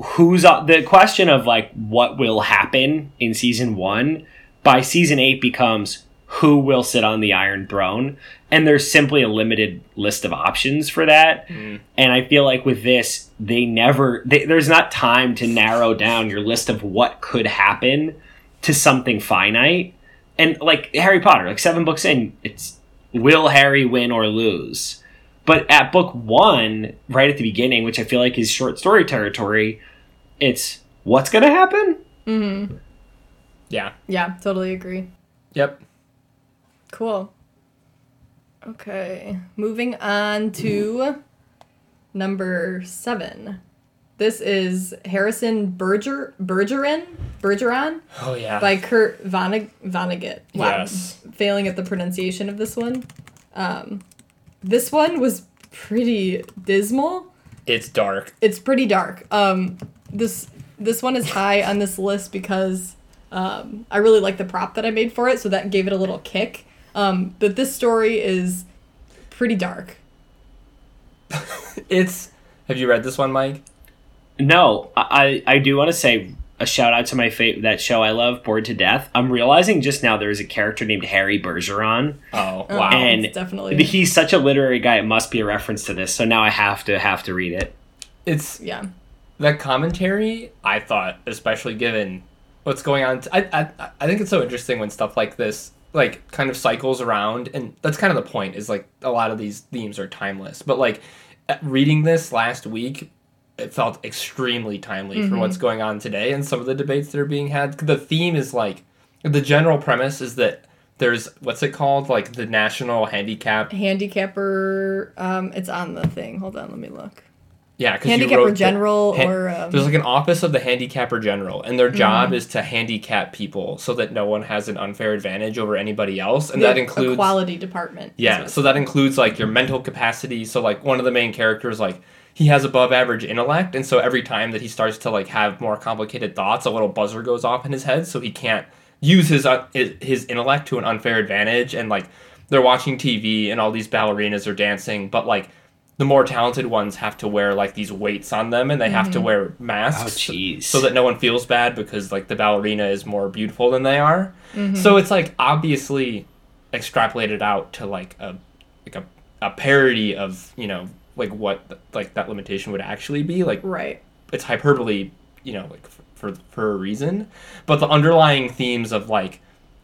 A: who's on, the question of like what will happen in season one. By season eight becomes who will sit on the Iron Throne, and there's simply a limited list of options for that. Hmm. And I feel like with this, they never they, there's not time to narrow down your list of what could happen to something finite. And like Harry Potter, like seven books in, it's will Harry win or lose? But at book one, right at the beginning, which I feel like is short story territory, it's what's gonna happen? Mm-hmm.
C: Yeah.
B: yeah, totally agree.
C: Yep.
B: Cool. Okay, moving on to number seven. This is Harrison Berger Bergeron Bergeron
C: Oh yeah.
B: by Kurt Vonnegut. Vonnegut. Wow,
C: Yes.
B: failing at the pronunciation of this one. Um, this one was pretty dismal.
C: it's dark.
B: It's pretty dark. Um, this this one is high on this list because um, I really like the prop that I made for it, so that gave it a little kick. Um, but this story is pretty dark. [LAUGHS]
C: It's. Have you read this one, Mike?
A: No, I I do want to say a shout out to my fa- that show I love, Bored to Death. I'm realizing just now there is a character named Harry Bergeron.
C: Oh
B: Oh,
C: wow.
A: And
B: it's definitely
A: He's such a literary guy; it must be a reference to this. So now I have to have to read it.
C: it's
B: yeah.
C: That commentary. I thought, especially given what's going on. I I I think it's so interesting when stuff like this like kind of cycles around, and that's kind of the point. Is like a lot of these themes are timeless, but like reading this last week. It felt extremely timely for what's going on today and some of the debates that are being had. The theme is like the general premise is that there's what's it called like the national handicap
B: Handicapper. Um, it's on the thing. Hold on, let me look.
C: Yeah, because
B: Handicapper general or, um, Mm-hmm.
C: there's like an office of the handicapper general, and their job is to handicap people so that no one has an unfair advantage over anybody else, and that includes
B: The
C: includes
B: department.
C: yeah, so that includes like your mental capacity. So like one of the main characters, like he has above average intellect, and so every time that he starts to like have more complicated thoughts, a little buzzer goes off in his head, so he can't use his uh, his his intellect to an unfair advantage. And like they're watching TV, and all these ballerinas are dancing, but like the more talented ones have to wear like these weights on them, and they have to mm-hmm. wear masks,
A: Oh,
C: so that no one feels bad because like the ballerina is more beautiful than they are. Mm-hmm. So it's like obviously extrapolated out to like a like a, a parody of you know like what like that limitation would actually be. Like
B: Right.
C: it's hyperbole you know like f- for for a reason. But the underlying themes of like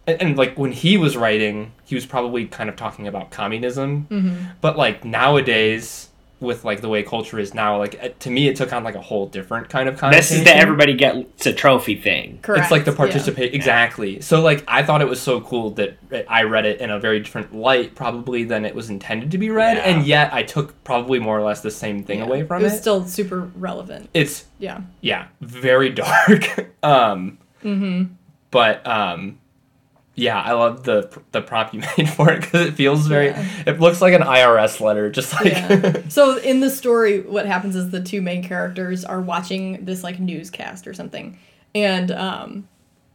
C: and, and like when he was writing, he was probably kind of talking about communism.
B: Mm-hmm.
C: But like nowadays, with like the way culture is now, like uh, to me, it took on like a whole different kind of connotation.
A: This is the everybody gets a trophy thing.
B: Correct.
C: It's like the
B: yeah.
C: participate exactly. So like I thought it was so cool that I read it in a very different light, probably than it was intended to be read,
A: Yeah.
C: and yet I took probably more or less the same thing
B: Yeah.
C: away from
B: it
C: it.
B: was still super relevant.
C: it's
B: Yeah.
C: yeah, very [LAUGHS] dark. um,
B: Mm-hmm.
C: but um, yeah, I love the the prop you [LAUGHS] made for it because it feels very.
B: Yeah.
C: It looks like an IRS letter, just like
B: Yeah. [LAUGHS] so in the story, what happens is the two main characters are watching this like newscast or something, and um,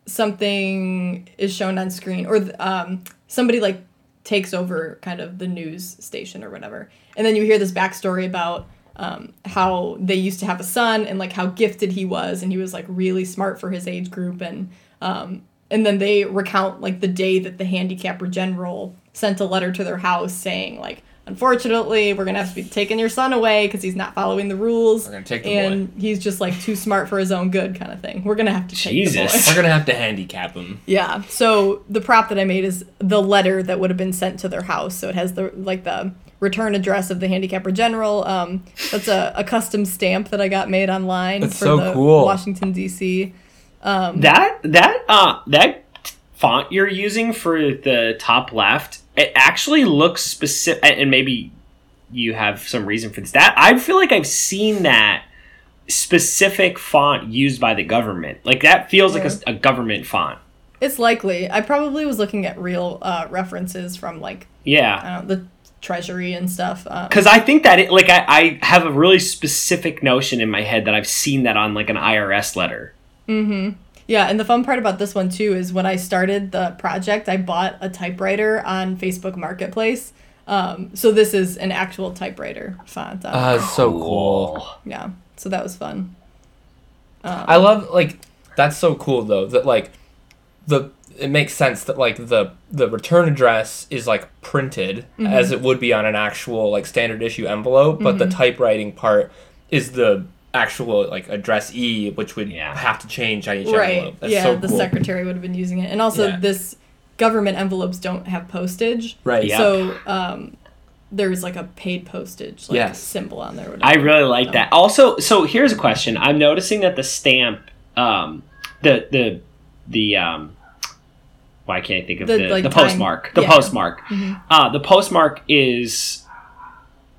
B: something is shown on screen, or um, somebody like takes over kind of the news station or whatever, and then you hear this backstory about. Um, how they used to have a son and like how gifted he was and he was like really smart for his age group and um, and then they recount like the day that the handicapper general sent a letter to their house saying like unfortunately we're gonna have to be taking your son away because he's not following the rules
C: We're gonna take the
B: and he's just like too smart for his own good kind of thing we're gonna have to take
A: Jesus.
B: the boy.
C: we're gonna have to handicap him.
B: yeah so the prop that i made is the letter that would have been sent to their house so it has the like the return address of the handicapper general um, that's a, a custom stamp that i got made online
C: That's
B: for
C: so
B: the
C: cool.
B: washington dc
A: That that uh that font you're using for the top left, it actually looks specific, and maybe you have some reason for this. That I feel like I've seen that specific font used by the government. Like that feels like a, a government font.
B: It's likely. I probably was looking at real uh, references from like
A: Yeah.
B: I don't know, the treasury and stuff. Um,
A: Because I think that it, like I, I have a really specific notion in my head that I've seen that on like an IRS letter.
B: Yeah, and the fun part about this one too is when I started the project, I bought a typewriter on Facebook Marketplace. Um, so this is an actual typewriter font. on it.
C: Uh, so cool.
B: yeah, so that was fun.
C: I love like that's so cool though that like the it makes sense that like the the return address is like printed as it would be on an actual like standard issue envelope, but the typewriting part is the actual like address E, which would
A: Yeah.
C: have to change on each
B: Right.
C: envelope. That's
B: yeah,
C: so
B: the secretary would have been using it, and also
C: Yeah.
B: this government envelopes don't have postage.
C: Right.
A: Yeah.
B: So um, there's like a paid postage like
C: Yes.
B: symbol on there.
A: I really like that. Also, so here's a question. I'm noticing that the stamp, um, the the the um, why can't I think of
B: The,
A: the
B: like,
A: the postmark? The
B: yeah.
A: postmark. Uh, the postmark is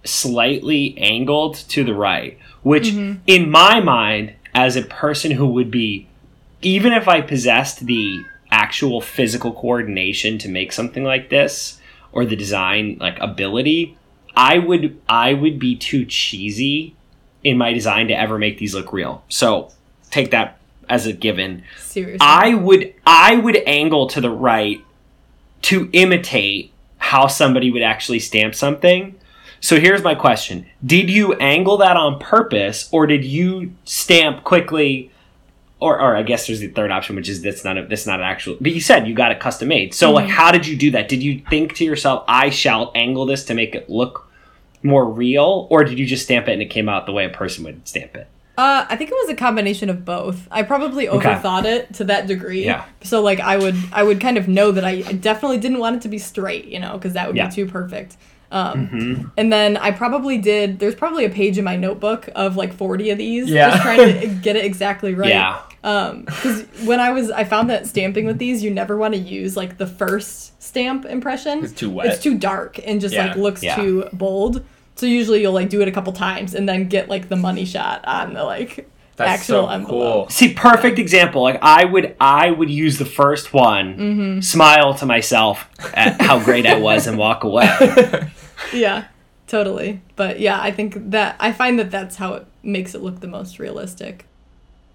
A: slightly angled to the right, which mm-hmm. in my mind, as a person who would be, even if I possessed the actual physical coordination to make something like this or the design like ability, I would I would be too cheesy in my design to ever make these look real. So take that as a given.
B: Seriously.
A: I would I would angle to the right to imitate how somebody would actually stamp something. So here's my question. Did you angle that on purpose or did you stamp quickly or, or I guess there's the third option, which is that's not a, that's not an actual. But you said you got it custom made. So like, how did you do that? Did you think to yourself, I shall angle this to make it look more real, or did you just stamp it and it came out the way a person would stamp it?
B: Uh, I think it was a combination of both. I probably overthought it to that degree.
A: Yeah.
B: So like I would I would kind of know that I definitely didn't want it to be straight, you know, because that would
A: Yeah.
B: be too perfect. Um, And then I probably did. There's probably a page in my notebook of like 40 of these,
C: Yeah.
B: just trying to [LAUGHS] get it exactly right.
A: Yeah.
B: Um, because when I was, I found that stamping with these, you never want to use like the first stamp impression.
C: It's too wet.
B: It's too dark and just
C: Yeah.
B: like looks
A: Yeah.
B: too bold. So usually you'll like do it a couple times and then get like the money shot on the like
C: That's
B: actual
C: so
B: envelope.
C: cool.
A: See, perfect example. Like I would, I would use the first one,
B: Mm-hmm.
A: smile to myself at how great I was, and walk away. [LAUGHS]
B: Yeah, totally. But yeah, I think that I find that that's how it makes it look the most realistic.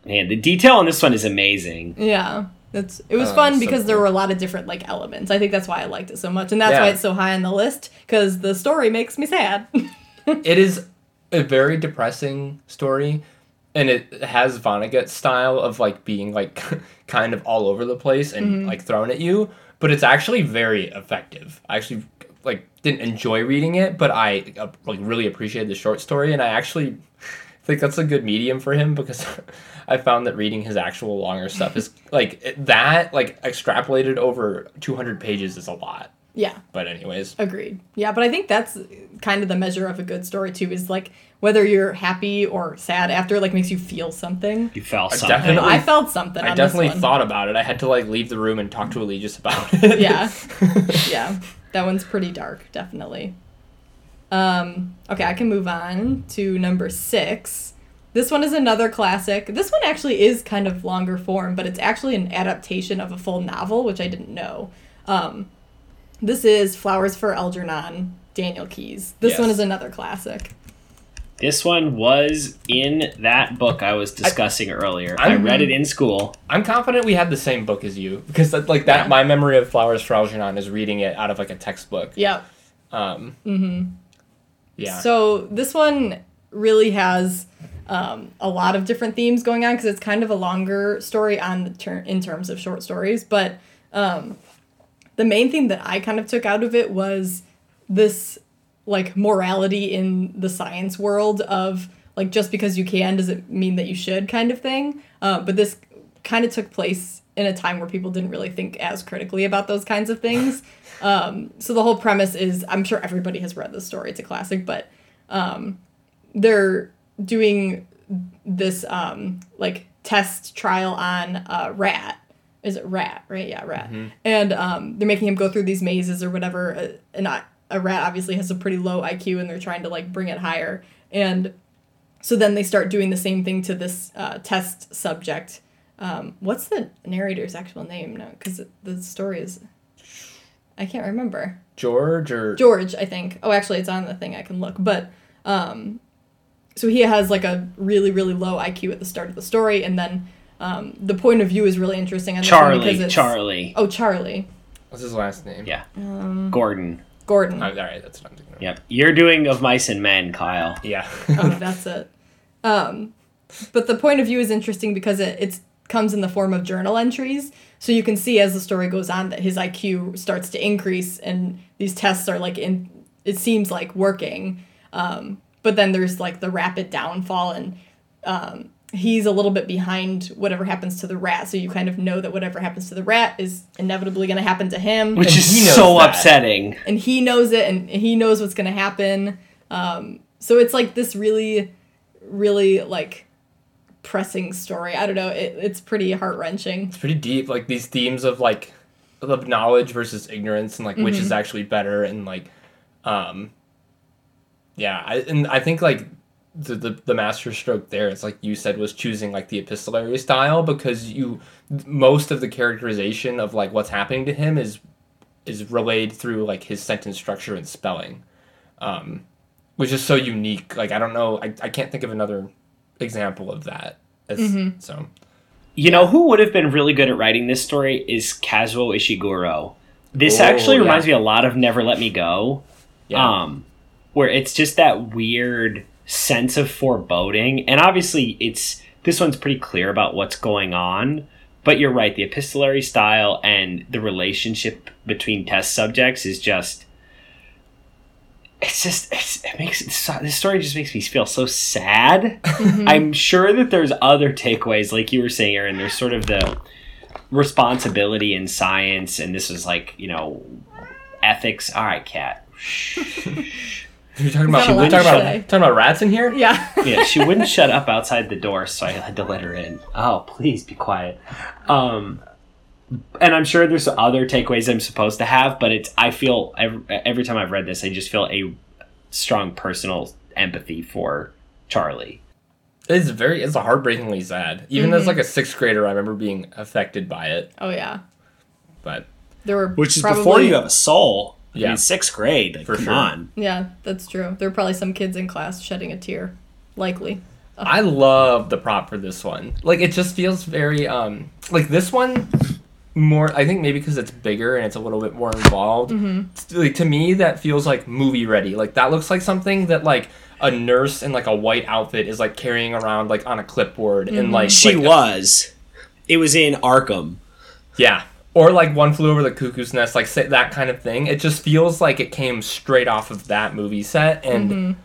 A: Man, the detail on this one is amazing.
B: Yeah. It's, it was
C: Oh,
B: fun
C: that's so
B: because there
C: cool.
B: were a lot of different like elements. I think that's why I liked it so much, and that's
C: Yeah.
B: why it's so high on the list because the story makes me sad. [LAUGHS]
C: it is a very depressing story and it has Vonnegut style of like being like [LAUGHS] kind of all over the place and
B: Mm-hmm.
C: like thrown at you, but it's actually very effective. I actually like didn't enjoy reading it, but I uh, like really appreciated the short story and I actually think that's a good medium for him because [LAUGHS] I found that reading his actual longer stuff is [LAUGHS] like that like extrapolated over 200 pages is a lot.
B: Yeah.
C: But anyways,
B: Agreed. Yeah, but I think that's kind of the measure of a good story too. Is like whether you're happy or sad after, like makes you feel something.
A: You felt
C: I
A: something.
C: definitely-
B: I felt something.
C: I
B: on
C: definitely
B: this one.
C: thought about it. I had to like leave the room and talk to Allegius about [LAUGHS] it.
B: Yeah. [LAUGHS] yeah, that one's pretty dark, definitely. Um, okay, I can move on to number six. This one is another classic. This one actually is kind of longer form, but it's actually an adaptation of a full novel, which I didn't know. Um, this is Flowers for Algernon, Daniel Keyes. This
C: Yes.
B: one is another classic.
A: This one was in that book I was discussing earlier. i
C: I'm-
A: read it in school.
C: I'm confident we had the same book as you because that, like that
B: Yeah.
C: my memory of Flowers for Algernon is reading it out of like a textbook.
B: Yep.
C: Um, mm-hmm. Yeah.
B: So this one really has um, a lot of different themes going on because it's kind of a longer story on the ter- in terms of short stories. But um, the main thing that I kind of took out of it was this like morality in the science world of like just because you can doesn't mean that you should kind of thing. Uh, but this kind of took place in a time where people didn't really think as critically about those kinds of things. [LAUGHS] Um, so the whole premise is I'm sure everybody has read this story. It's a classic, but um, they're doing this um, like test trial on a rat. Is it rat? Right? Yeah, rat. And um, they're making him go through these mazes or whatever. Uh, and I, a rat obviously has a pretty low IQ, and they're trying to like bring it higher. And so then they start doing the same thing to this uh, test subject. Um, what's the narrator's actual name? No, because the story is. I can't remember.
C: George or
B: George, I think. Oh, actually, it's on the thing. I can look. But um, so he has like a really, really low IQ at the start of the story, and then um, the point of view is really interesting. On
A: Charlie.
B: because it's-
A: Charlie.
B: Oh, Charlie.
C: what's his last name?
A: Yeah.
B: Um,
A: Gordon.
B: Gordon.
C: Oh, all right, that's what I'm thinking. Of.
A: Yep. You're doing of mice and men, Kyle.
C: Yeah.
B: oh, [LAUGHS] that's it. Um, but the point of view is interesting because it it's, comes in the form of journal entries. So you can see as the story goes on that his IQ starts to increase, and these tests are like in. It seems like working, um, but then there's like the rapid downfall, and um, he's a little bit behind whatever happens to the rat. So you kind of know that whatever happens to the rat is inevitably going to happen to him
A: Which
C: And
A: is
C: he
A: so
C: that.
A: upsetting.
B: and he knows it and he knows what's going to happen um, so it's like this really really like pressing story i don't know it, it's pretty heart-wrenching
C: it's pretty deep. Like these themes of like of knowledge versus ignorance and like which
B: Mm-hmm.
C: is actually better and like um yeah, I and I think like the, the the master stroke there it's like you said was choosing like the epistolary style because you most of the characterization of like what's happening to him is is relayed through like his sentence structure and spelling um which is so unique like i don't know i, I can't think of another example of that as,
B: Mm-hmm.
C: so
A: You know who would have been really good at writing this story is Kazuo Ishiguro. This
C: Oh,
A: actually
C: yeah.
A: reminds me a lot of Never Let Me Go.
C: yeah
A: Um, where it's just that weird sense of foreboding, and obviously it's this one's pretty clear about what's going on. But you're right, the epistolary style and the relationship between test subjects is just. It's just it's, it makes it so- this story just makes me feel so sad. Mm-hmm. I'm sure that there's other takeaways, like you were saying, Erin. There's sort of the responsibility in science, and this is like you know ethics. All right, cat. [LAUGHS]
C: You're talking about,
B: He's not
C: we're talking about,
B: say.
C: talking about rats in here?
B: yeah
A: yeah, she wouldn't shut up outside the door, so I had to let her in. Oh, please be quiet. Um, and I'm sure there's other takeaways I'm supposed to have, but it's I feel every, every time I've read this, I just feel a strong personal empathy for Charlie.
C: It's very, it's heartbreakingly sad. Even as like a sixth grader, I remember being affected by it.
B: oh yeah
C: But
B: there were
A: Which is
B: probably,
A: before you have a soul.
C: Yeah.
A: in sixth grade. Like,
C: For
A: come
C: sure.
A: on.
B: yeah that's true there were probably some kids in class shedding a tear likely
C: I love the prop for this one. Like it just feels very, um, like this one more. I think maybe because it's bigger and it's a little bit more involved. Like to me, that feels like movie ready. Like that looks like something that like a nurse in like a white outfit is like carrying around like on a clipboard and like
A: She
C: like,
A: was. It was in Arkham.
C: Yeah. Or like One Flew Over the Cuckoo's Nest, like say, that kind of thing. It just feels like it came straight off of that movie set, and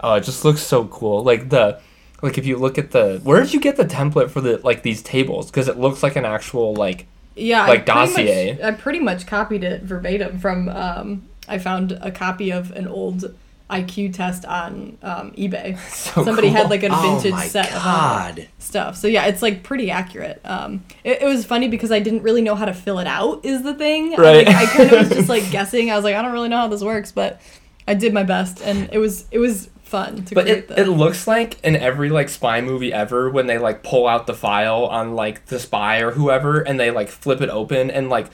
C: oh, it just looks so cool. Like the like if you look at the where did you get the template for the like these tables because it looks like an actual like
B: Yeah,
C: Like
B: I
C: dossier.
B: Much, I pretty much copied it verbatim from. Um, I found a copy of an old IQ test on um, eBay. [LAUGHS]
C: So
B: Somebody
C: cool.
B: had like a
A: Oh
B: vintage
A: my
B: set of uh, stuff. So yeah, it's like pretty accurate. Um, it, it was funny because I didn't really know how to fill it out. Is the thing. I,
C: Right.
B: like, I kind of was just like [LAUGHS] guessing. I was like, I don't really know how this works, but I did my best, and it was it was fun to
C: But
B: create
C: it, it looks like in every like spy movie ever when they like pull out the file on like the spy or whoever and they like flip it open and like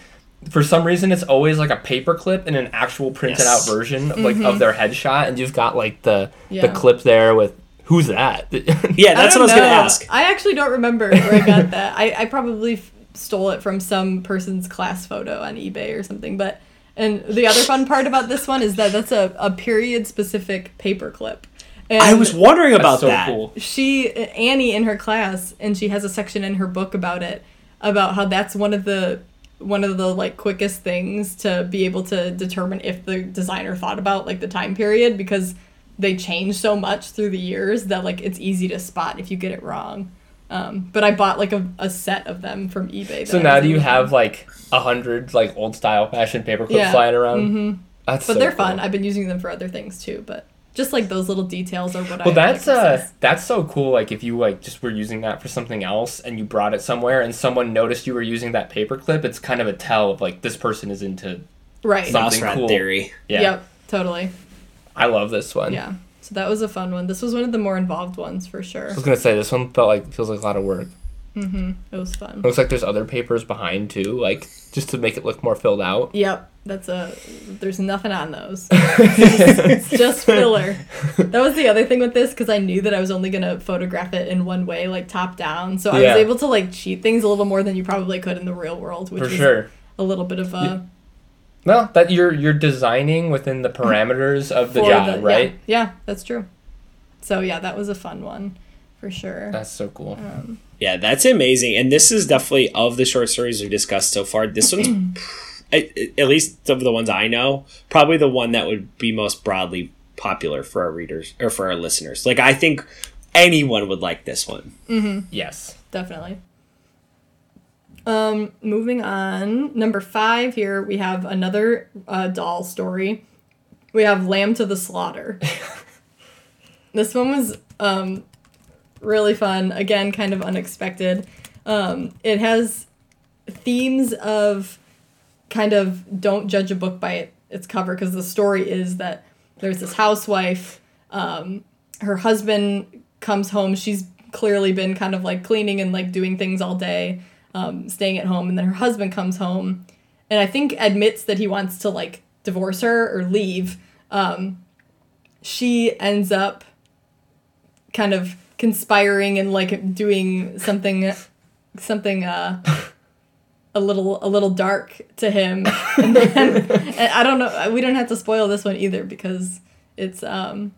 C: for some reason it's always like a paper clip and an actual printed
A: Yes.
C: out version like of their headshot and you've got like the
B: Mm-hmm. Yeah.
C: the clip there with who's that? [LAUGHS]
A: Yeah, that's what I
B: don't
A: was gonna ask.
B: I actually don't remember where I got that. I, I probably f- stole it from some person's class photo on eBay or something. But and the other fun part about this one is that that's a, a period specific paper clip. And
A: I was wondering
C: That's
A: about
C: so
A: that.
C: cool.
B: she Annie in her class and she has a section in her book about it about how that's one of the one of the like quickest things to be able to determine if the designer thought about like the time period because they change so much through the years that like it's easy to spot if you get it wrong um, but i bought like a, a set of them from ebay
C: so now do you have like a hundred like old style fashion paper clips
B: Yeah.
C: flying around?
B: Mhm.
C: That's
B: but
C: so
B: they're
C: cool.
B: fun i've been using them for other things too but just like those little details are what i
C: Well, that's
B: like,
C: uh, that's so cool. Like if you like just were using that for something else and you brought it somewhere and someone noticed you were using that paperclip, it's kind of a tell of like this person is into.
B: right
C: Some-
A: Mouse
C: something
A: rat
C: cool.
A: theory.
C: Yeah,
B: yep totally
C: I love this one.
B: Yeah. So that was a fun one. This was one of the more involved ones for sure.
C: I was gonna say this one felt like feels like a lot of work.
B: Mm-hmm. It was fun.
C: Looks like there's other papers behind too, like just to make it look more filled out.
B: Yep. That's a. There's nothing on those. [LAUGHS] it's just filler. That was the other thing with this because I knew that I was only gonna photograph it in one way, like top down. So I
C: Yeah.
B: was able to like cheat things a little more than you probably could in the real world, which
C: For
B: was
C: sure.
B: a little bit of a
C: No, that you're you're designing within the parameters of the [LAUGHS] job,
B: the-
C: right?
B: Yeah, yeah, that's true. So yeah, that was a fun one, for sure.
C: That's so cool.
B: Um,
A: Yeah, that's amazing. And this is definitely of the short stories we've discussed so far. This one's, [CLEARS THROAT] at, at least of the ones I know, probably the one that would be most broadly popular for our readers or for our listeners. Like I think anyone would like this one.
C: Yes.
B: definitely. Um, moving on, number five here we have another uh, Dahl story. We have Lamb to the Slaughter. [LAUGHS] this one was um, really fun. Again, kind of unexpected. Um, it has themes of kind of don't judge a book by it, its cover because the story is that there's this housewife. Um, her husband comes home. She's clearly been kind of like cleaning and like doing things all day, um, staying at home. And then her husband comes home and I think admits that he wants to like divorce her or leave. Um, she ends up kind of conspiring and like doing something something uh a little a little dark to him. [LAUGHS] And then and i don't know we don't have to spoil this one either because it's um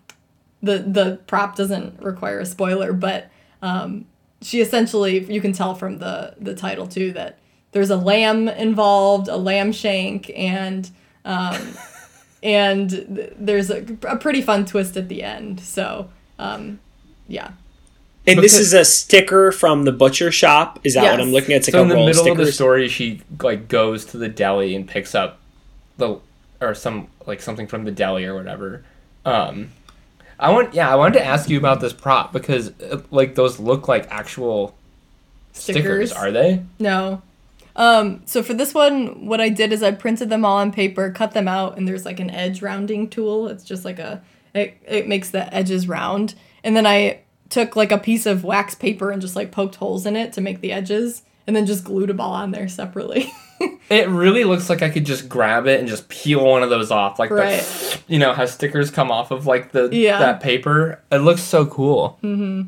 B: the the prop doesn't require a spoiler but um she essentially you can tell from the the title too that there's a lamb involved a lamb shank and um [LAUGHS] and th- there's a, a pretty fun twist at the end. So um yeah
A: And this is a sticker from the butcher shop. Is that what I'm looking at? It's like
C: so
A: a
C: in the
A: roll of
C: middle of the story, she like goes to the deli and picks up the or some like something from the deli or whatever. Um, I want yeah, I wanted to ask you about this prop because uh, like those look like actual stickers,
B: Stickers.
C: are they?
B: No. Um, so for this one, what I did is I printed them all on paper, cut them out, and there's like an edge rounding tool. It's just like a it, it makes the edges round. And then I took like a piece of wax paper and just like poked holes in it to make the edges, and then just glued them all on there separately. [LAUGHS]
C: It really looks like I could just grab it and just peel one of those off, like
B: Right.
C: the, you know how stickers come off of like the
B: Yeah.
C: that paper. It looks so cool, Mm-hmm.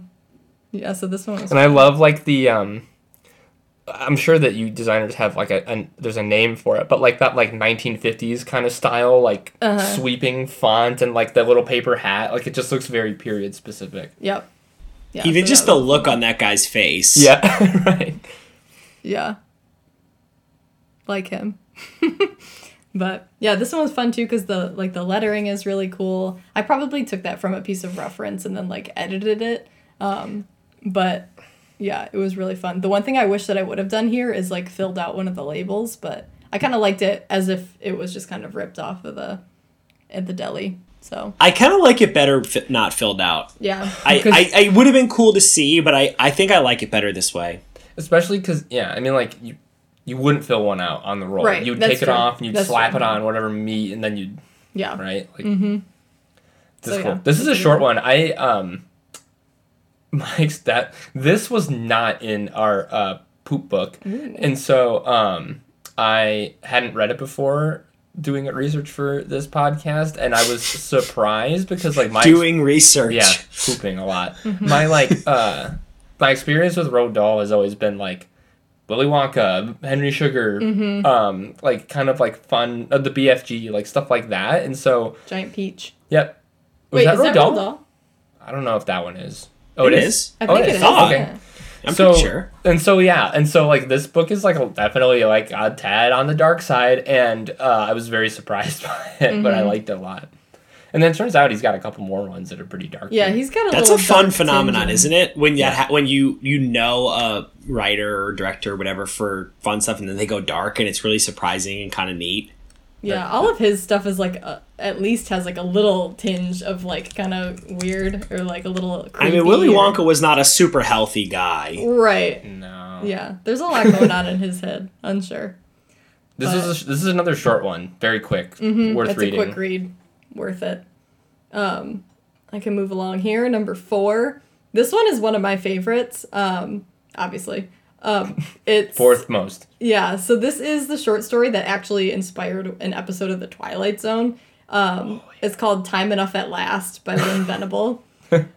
B: yeah, so this one was
C: and I love like the um. I'm sure that you designers have like a, a there's a name for it, but like that like 1950s kind of style, like
B: Uh-huh.
C: sweeping font and like the little paper hat, like it just looks very period specific.
B: Yep. Yeah,
A: Even
B: so
A: just the
B: was-
A: look on that guy's face.
C: Yeah, [LAUGHS] right.
B: Yeah. Like him. [LAUGHS] but yeah, this one was fun too because the like the lettering is really cool. I probably took that from a piece of reference and then like edited it. Um, but yeah, it was really fun. The one thing I wish that I would have done here is like filled out one of the labels, but I kind of liked it as if it was just kind of ripped off of the at the deli. So
A: I kind of like it better fi- not filled out.
B: yeah,
A: I, I, I would have been cool to see, but I, I think I like it better this way.
C: Especially because yeah, I mean like you you wouldn't fill one out on the roll.
B: Right,
C: You'd
B: that's
C: take it
B: true.
C: off and you'd
B: That's
C: slap
B: true.
C: it on whatever meat and then you'd
B: yeah,
C: right like. Mm-hmm. This
B: So,
C: is cool.
B: yeah.
C: This is a short one. I um. [LAUGHS] Mike's that this was not in our uh, poop book, and so um I hadn't read it before doing research for this podcast, and I was [LAUGHS] surprised because like my
A: Doing research.
C: yeah pooping a lot. My like [LAUGHS] uh my experience with Roald Dahl has always been like Willy Wonka, Henry Sugar, um like kind of like fun uh, the BFG like stuff like that, and so
B: giant peach.
C: yep. Was
B: Wait,
C: that
B: is that
C: Roald Dahl?
B: Dahl?
C: I don't know if that one is. Oh,
A: It
C: it
A: is?
C: is.
B: I
C: Oh,
B: think
C: it
B: it
C: is.
B: is.
C: Oh, okay.
B: yeah.
A: I'm
C: so,
A: sure.
C: And so yeah, and so like this book is like a, definitely like a tad on the dark side, and uh, I was very [LAUGHS] surprised by it, but I
B: Mm-hmm.
C: liked it a lot. And then it turns out he's got a couple more ones that are pretty dark.
B: Yeah,
C: too.
B: he's got a lot.
A: That's a fun
B: dark
A: phenomenon,
B: tinge
A: isn't it? When you
C: Yeah.
A: ha- when you you know a writer or director or whatever for fun stuff, and then they go dark, and it's really surprising and kind of neat.
B: Yeah, all of his stuff is like a, at least has like a little tinge of like kind of weird or like a little.
A: I mean, Willy
B: or-
A: Wonka was not a super healthy guy.
B: Right.
C: no.
B: Yeah, there's a lot going on in his head. Unsure.
C: This
B: but-
C: is a, this is another short one, very quick, worth
B: It's
C: reading.
B: a quick read, worth it. Um, I can move along here. Number four. This one is one of my favorites. Um, obviously. Um, [LAUGHS] it's
C: Fourth most.
B: Yeah, so this is the short story that actually inspired an episode of The Twilight Zone. Um, It's called Time Enough at Last by Lynn [LAUGHS] Venable.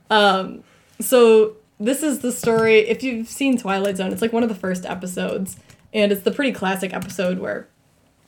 B: um, so this is the story. If you've seen Twilight Zone, it's like one of the first episodes, and it's the pretty classic episode where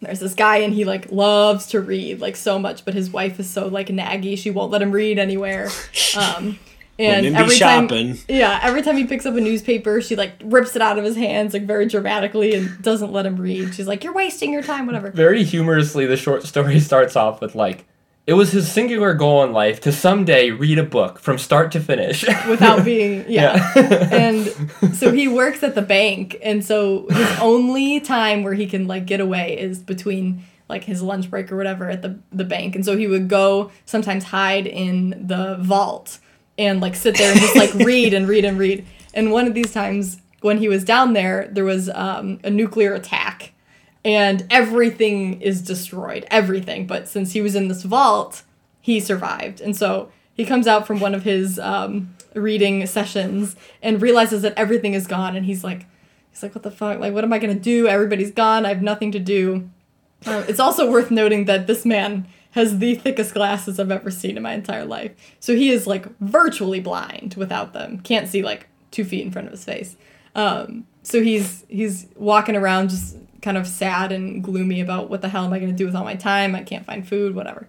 B: there's this guy and he like loves to read like so much, but his wife is so like naggy she won't let him read anywhere. [LAUGHS] Um, and
A: Wouldn't it be
B: every time, yeah, every time he picks up a newspaper, she like rips it out of his hands like very dramatically and doesn't let him read. She's like, "You're wasting your time, whatever."
C: Very humorously, the short story [LAUGHS] starts off with like, it was his singular goal in life to someday read a book from start to finish. [LAUGHS]
B: Without being, yeah. [LAUGHS] and so he works at the bank, and so his only time where he can like get away is between like his lunch break or whatever at the the bank. And so he would go sometimes hide in the vault and like sit there and just like [LAUGHS] read and read and read. And one of these times when he was down there, there was um, a nuclear attack and everything is destroyed. Everything. But since he was in this vault, he survived. And so he comes out from one of his um, reading sessions and realizes that everything is gone. And he's like, he's like, what the fuck? Like, what am I gonna do? Everybody's gone. I have nothing to do. Um, it's also worth noting that this man has the thickest glasses I've ever seen in my entire life. So he is like virtually blind without them. Can't see like two feet in front of his face. Um, so he's he's walking around just kind of sad and gloomy about what the hell am I going to do with all my time? I can't find food, whatever.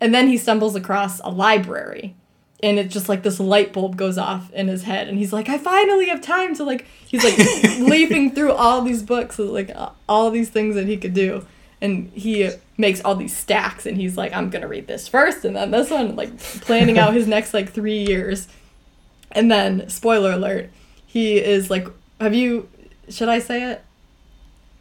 B: And then he stumbles across a library. And it's just like this light bulb goes off in his head, and he's like, "I finally have time to like." He's like [LAUGHS] leaping through all these books, like all these things that he could do, and he makes all these stacks, and he's like, "I'm gonna read this first, and then this one," like planning out his next like three years. And then, spoiler alert, he is like, "Have you? Should I say it?"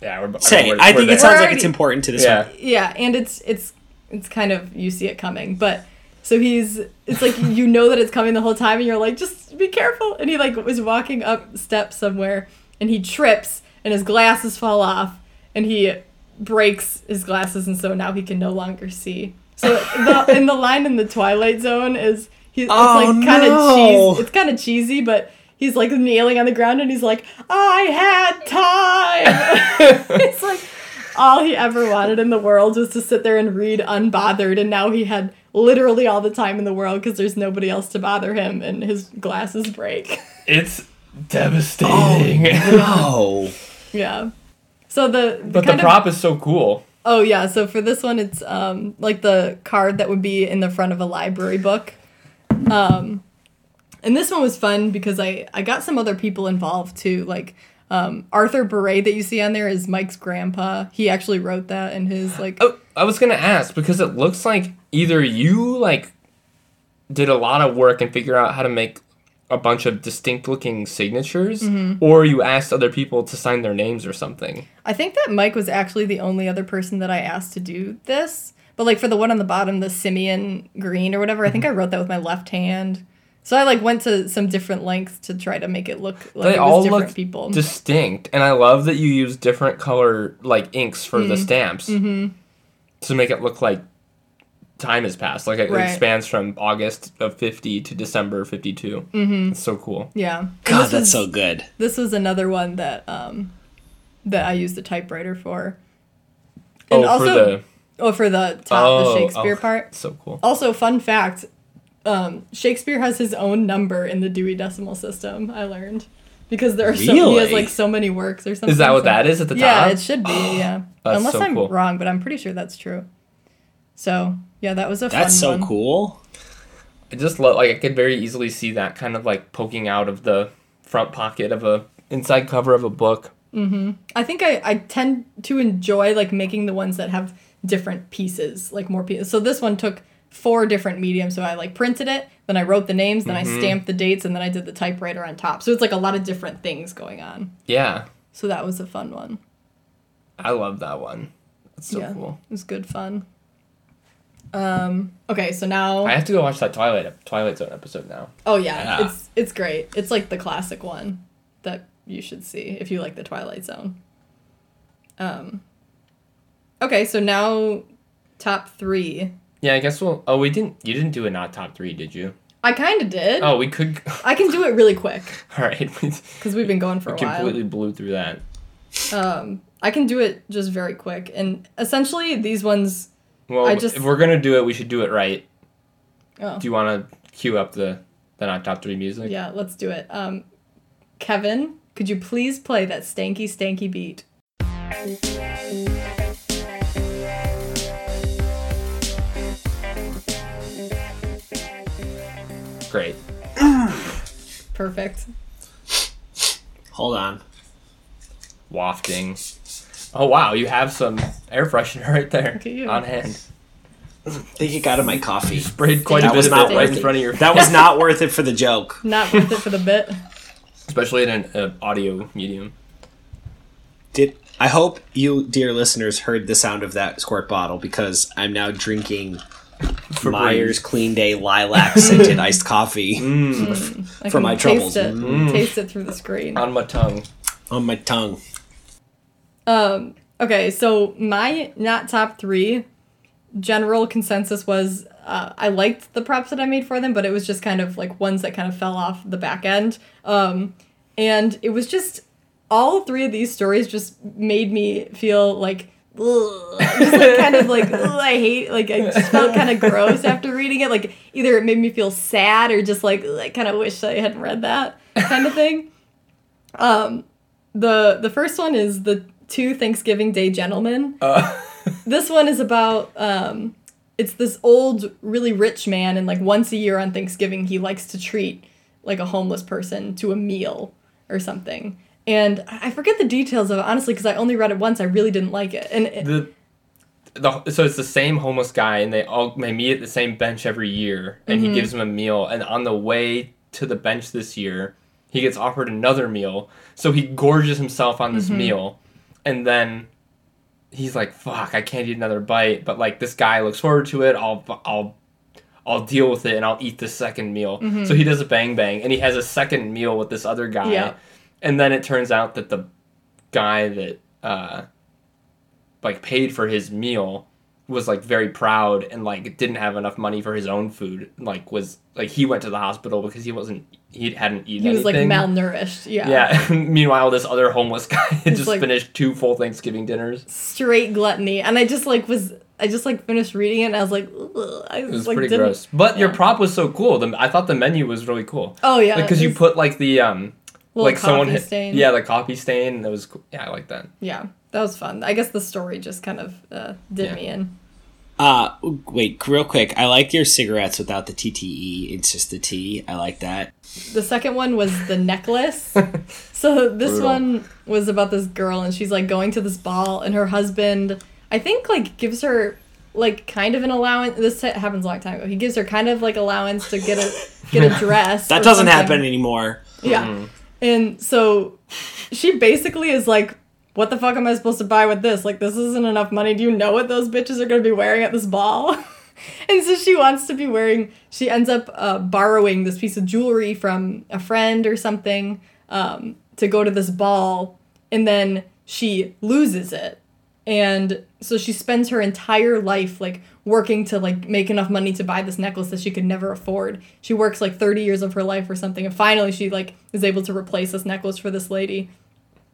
C: yeah, we're,
A: Say,
C: we're-
A: I
C: we're
A: think
C: there.
A: it sounds like it's important to this
C: Yeah.
A: one.
B: yeah and it's it's it's kind of you see it coming but so he's it's like you know that it's coming the whole time and you're like just be careful and he like was walking up steps somewhere and he trips and his glasses fall off and he breaks his glasses and so now he can no longer see so the in the line in the twilight zone is he it's
A: Oh,
B: like kind of
A: no.
B: cheesy it's kind of cheesy but he's like kneeling on the ground and he's like i had time [LAUGHS] it's like all he ever wanted in the world was to sit there and read unbothered and now he had literally all the time in the world because there's nobody else to bother him and his glasses break
C: It's [LAUGHS] oh, devastating.
A: No. [LAUGHS]
B: yeah so the, the
C: but the
B: kind of-
C: prop is so cool.
B: oh yeah so for this one it's um like the card that would be in the front of a library book um and this one was fun because i i got some other people involved too like um, Arthur Beret that you see on there is Mike's grandpa. He actually wrote that in his like
C: Oh, I was gonna ask because it looks like either you like did a lot of work and figure out how to make a bunch of distinct looking signatures,
B: Mm-hmm.
C: or you asked other people to sign their names or something.
B: I think that Mike was actually the only other person that I asked to do this. But like for the one on the bottom, the Simeon green or whatever, I think I wrote that with my left hand. So I like went to some different lengths to try to make it look like
C: They
B: it
C: all
B: was different
C: look
B: people.
C: distinct, and I love that you use different color like inks for
B: Mm-hmm.
C: the stamps to make it look like time has passed. Like it
B: Right.
C: expands from August of fifty to December of fifty Mm-hmm. It's so cool.
B: yeah.
A: God, that's
B: was-
A: so good.
B: This was another one that um that I used the typewriter for.
C: oh, for the
B: oh for the top
C: Oh,
B: the Shakespeare
C: oh.
B: part.
C: so cool.
B: Also, fun fact: um, Shakespeare has his own number in the Dewey Decimal System. I learned because there are so he has
A: Really?
B: like so many works or something.
C: Is that what
B: so-
C: that is at the top?
B: Yeah, it should be. Yeah, [GASPS]
C: That's
B: unless
C: so
B: I'm
C: cool.
B: wrong, but I'm pretty sure that's true. So yeah, that was a
A: That's so
B: one.
A: cool.
C: I just love like I could very easily see that kind of like poking out of the front pocket of a inside cover of a book.
B: I think I, I tend to enjoy like making the ones that have different pieces, like more pieces. So this one took four different mediums. So I like printed it, then I wrote the names, then
C: Mm-hmm.
B: I stamped the dates, and then I did the typewriter on top. So it's like a lot of different things going on.
C: Yeah,
B: So that was a fun one.
C: I love that one. That's so
B: yeah,
C: cool.
B: it was good fun. Um. Okay, so now.
C: I have to go watch that Twilight Twilight Zone episode now.
B: oh yeah,
A: Yeah.
B: it's it's great. It's like the classic one that you should see if you like the Twilight Zone. Um. Okay, so now top three.
C: Yeah, I guess we'll. Oh, we didn't. You didn't do a not top three, did you?
B: I kind of did.
C: Oh, we could.
B: I can do it really quick [LAUGHS]
C: All right, [LAUGHS]
B: because we've been going for a while.
C: completely blew through that.
B: Um, I can do it just very quick, and essentially these ones.
C: Well,
B: I just-
C: if we're gonna do it, we should do it right.
B: Oh,
C: Do you want to cue up the the not top three music?
B: yeah, let's do it. Um, Kevin, could you please play that stanky stanky beat?
C: Great.
B: Perfect.
A: Hold on.
C: Wafting. Oh wow, you have some air freshener right there
B: Look at
C: on hand.
A: I think it got in my coffee.
C: Sprayed quite
A: That
C: a
A: was
C: bit of
A: not
C: it right
A: worth
C: in
A: it.
C: front of your.
A: That was not worth it for the joke. [LAUGHS]
B: Not worth it for the bit.
C: especially in an uh, audio medium.
A: Did I hope you, dear listeners, heard the sound of that squirt bottle because I'm now drinking
C: Febreze.
A: Meyer's Clean Day Lilac scented iced coffee [LAUGHS] [LAUGHS]
B: I
A: For
B: can
A: my
B: taste
A: troubles.
B: it.
C: Mm.
B: Taste it through the screen.
C: on my tongue.
A: on my tongue.
B: Um, okay, so my not top three general consensus was uh, I liked the props that I made for them, but it was just kind of like ones that kind of fell off the back end. Um, and it was just all three of these stories just made me feel like. just like kind of like [LAUGHS] I hate like I just felt kind of gross after reading it like either it made me feel sad or just like I kind of wish I hadn't read that kind of thing. Um, the the first one is the two Thanksgiving Day gentlemen.
C: Uh, [LAUGHS]
B: This one is about um, it's this old, really rich man, and like once a year on Thanksgiving, he likes to treat like a homeless person to a meal or something. And I forget the details of it honestly because I only read it once. I really didn't like it, and it,
C: the, the so it's the same homeless guy, and they all they meet at the same bench every year, and
B: Mm-hmm.
C: he gives him a meal. And on the way to the bench this year, he gets offered another meal, so he gorges himself on this
B: Mm-hmm.
C: meal, and then he's like, "Fuck, I can't eat another bite." But like this guy looks forward to it. I'll I'll I'll deal with it, and I'll eat the second meal. So he does a bang bang, and he has a second meal with this other guy,
B: Mm-hmm. Yeah.
C: and then it turns out that the guy that uh like paid for his meal was like very proud and like didn't have enough money for his own food like was like he went to the hospital because he wasn't he hadn't eaten
B: he was like malnourished. Yeah.
C: yeah. [LAUGHS] Meanwhile this other homeless [LAUGHS] guy had just
B: like-
C: finished two full thanksgiving dinners.
B: Straight gluttony, and I just like was I just like finished reading it, and I was like, Ugh. I
C: it was
B: like,
C: pretty gross. But your prop was so cool. The, i thought the menu was really cool.
B: Oh yeah,
C: because you put like the um like someone hit, yeah the coffee stain. And that was cool. yeah i like that.
B: Yeah, that was fun. I guess the story just kind of uh, did
C: Yeah.
B: me in.
A: Uh, wait, real quick. I like your cigarettes without the TTE. It's just the T. I like that.
B: The second one was the [LAUGHS] necklace. so this
C: Brutal.
B: one was about this girl, and she's like going to this ball, and her husband, I think, like gives her like kind of an allowance. This happens a long time ago. He gives her kind of like allowance to get a get a [LAUGHS] dress.
A: That doesn't
B: something.
A: happen anymore.
B: Yeah. And so she basically is like, what the fuck am I supposed to buy with this? Like, this isn't enough money. Do you know what those bitches are to be wearing at this ball? [LAUGHS] and so she wants to be wearing, she ends up uh, borrowing this piece of jewelry from a friend or something um, to go to this ball. And then she loses it. And so she spends her entire life like working to like make enough money to buy this necklace that she could never afford. She works like 30 years of her life or something and finally she like is able to replace this necklace for this lady.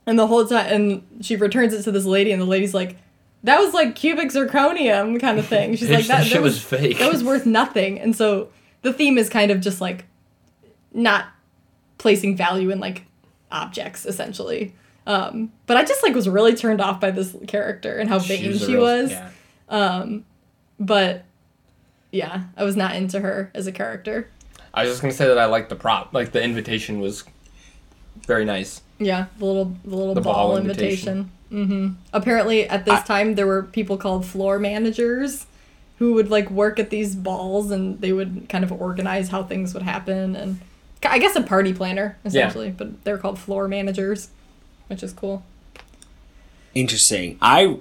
B: And the whole time and she returns it to this lady and the lady's like that was like cubic zirconium kind of thing. She's like [LAUGHS] that,
C: that shit
B: was
C: was fake.
B: That was worth nothing. And so the theme is kind of just like not placing value in like objects essentially. Um, but I just like was really turned off by this character and how vain she
C: real-
B: was.
C: yeah.
B: But yeah, I was not into her as a character.
C: I was just gonna say that I liked the prop. Like the invitation was very nice.
B: Yeah, the little the little
C: The
B: ball,
C: ball
B: invitation. hmm Apparently, at this
A: I-
B: time, there were people called floor managers who would like work at these balls, and they would kind of organize how things would happen, and I guess a party planner essentially. But they're called floor managers, which is cool.
A: Interesting. I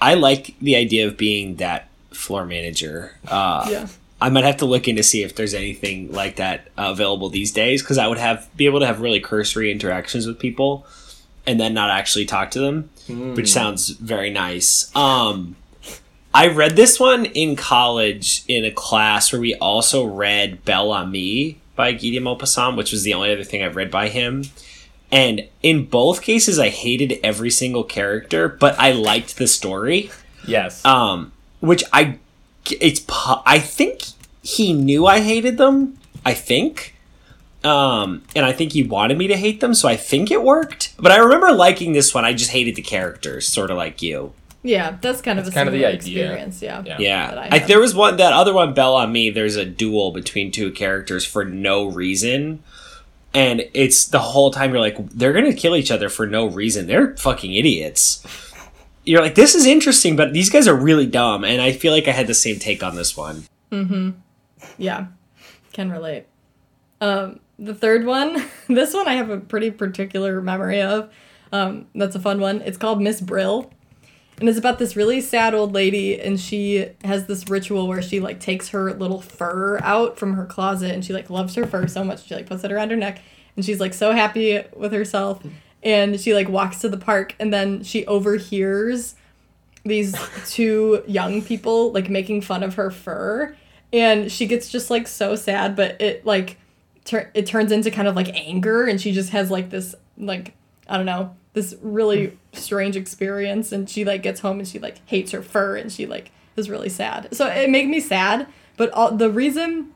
A: I like the idea of being that floor manager. Uh,
B: Yeah.
A: I might have to look in to see if there's anything like that uh, available these days because I would have be able to have really cursory interactions with people and then not actually talk to them, which sounds very nice. Um, I read this one in college in a class where we also read Bel-Ami by Guy de Maupassant, which was the only other thing I've read by him. And in both cases, I hated every single character, but I liked the story
C: Yes.
A: um, which I it's I think he knew I hated them. I think, um, and I think he wanted me to hate them, so I think it worked. But I remember liking this one. I just hated the characters, sort of like you.
B: Yeah, that's kind of
C: That's
B: a
C: kind of the
B: similar
C: idea.
B: experience. Yeah.
C: Yeah.
A: Yeah,
B: I
A: I, there was one that other one, Bel-Ami. There's a duel between two characters for no reason. And it's the whole time you're like, they're gonna kill each other for no reason. They're fucking idiots. You're like, this is interesting, but these guys are really dumb. And I feel like I had the same take on this one. Mm-hmm.
B: Yeah, can relate. Um, the third one, [LAUGHS] this one I have a pretty particular memory of. Um, that's a fun one. It's called Miss Brill. And it's about this really sad old lady, and she has this ritual where she like takes her little fur out from her closet, and she like loves her fur so much she like puts it around her neck, and she's like so happy with herself, and she like walks to the park, and then she overhears these [LAUGHS] two young people like making fun of her fur and she gets just like so sad but it like tur- it turns into kind of like anger and she just has like this like i don't know this really strange experience and she like gets home and she like hates her fur and she like is really sad. So it made me sad but all, the reason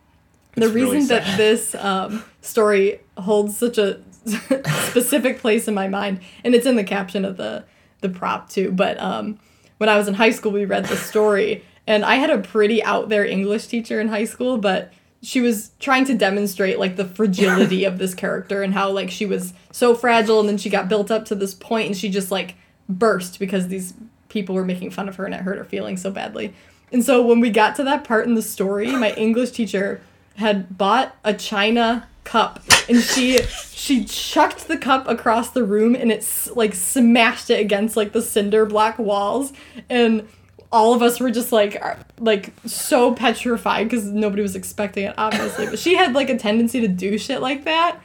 B: the
C: It's really
B: reason that this um, story holds such a [LAUGHS] specific place in my mind. And it's in the caption of the the prop too but um when i was in high school we read the story. And i had a pretty out there english teacher in high school but she was trying to demonstrate like the fragility of this character and how like she was so fragile and then she got built up to this point and she just like burst because these people were making fun of her and it hurt her feelings so badly. And so when we got to that part in the story my english teacher had bought a china cup and she she chucked the cup across the room and it's like smashed it against like the cinder block walls and all of us were just like uh, like so petrified because nobody was expecting it obviously but she had like a tendency to do shit like that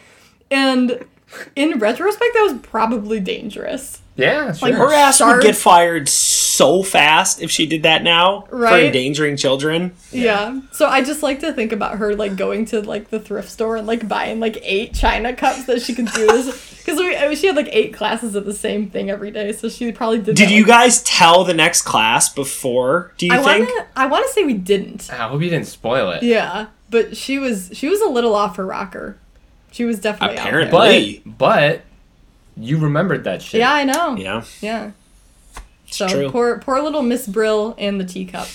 B: and in retrospect that was probably dangerous
C: yeah, sure.
B: like,
A: Her ass
B: Sharp.
A: would get fired so fast if she did that now for
B: Right?
A: endangering children.
B: Yeah. So I just like to think about her like going to like the thrift store and like buying like eight china cups that she could do [LAUGHS] this because we I mean, she had like eight classes of the same thing every day, so she probably did.
A: Did
B: that,
A: you
B: like-
A: guys tell the next class before? Do you
B: I
A: think?
B: want to. I want to say we didn't.
C: I hope you didn't spoil it.
B: Yeah, but she was she was a little off her rocker. She was definitely out there.
A: Apparently.
C: But but you remembered that shit.
B: Yeah, I know.
A: Yeah,
B: Yeah.
A: It's
B: So
A: true.
B: poor poor little Miss Brill and the teacup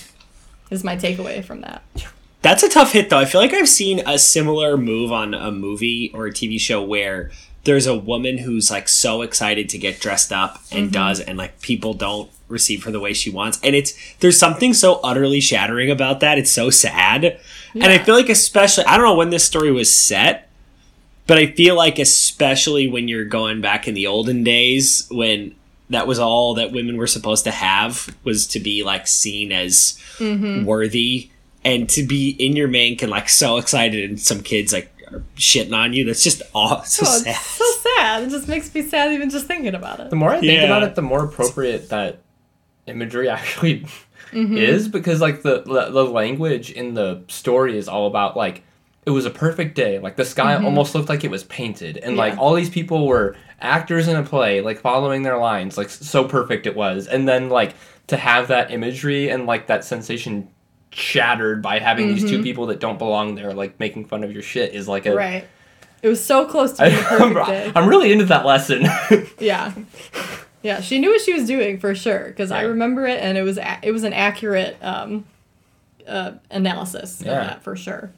B: is my takeaway from that.
A: That's a tough hit, though. I feel like I've seen a similar move on a movie or a TV show where there's a woman who's like so excited to get dressed up and
B: Mm-hmm.
A: does, and like people don't receive her the way she wants. And it's there's something so utterly shattering about that. It's so sad. And I feel like, especially, I don't know when this story was set, but I feel like, especially when you're going back in the olden days when that was all that women were supposed to have was to be like seen as
B: Mm-hmm.
A: worthy and to be in your mank and like so excited and some kids like are shitting on you. That's just aw [LAUGHS] so
B: Oh,
A: sad.
B: so sad. It just makes me sad even just thinking about it.
C: The more I think
A: Yeah.
C: about it, the more appropriate that imagery [LAUGHS] actually
B: Mm-hmm.
C: is because like the, the the language in the story is all about like it was a perfect day. Like the sky almost looked like it was painted, and like
B: Mm-hmm.
C: All these people were actors in a play, like following their lines, like so perfect it was. And then like to have that imagery and like that sensation shattered by having these
B: Mm-hmm.
C: two people that don't belong there, like making fun of your shit, is like a.
B: Right. It was so close to [LAUGHS] being a
C: I,
B: perfect [LAUGHS] day.
C: I'm really into that lesson. [LAUGHS]
B: Yeah. Yeah, she knew what she was doing for sure because I remember it and it was a- it was an accurate um, uh, analysis
C: Yeah.
B: of that for sure.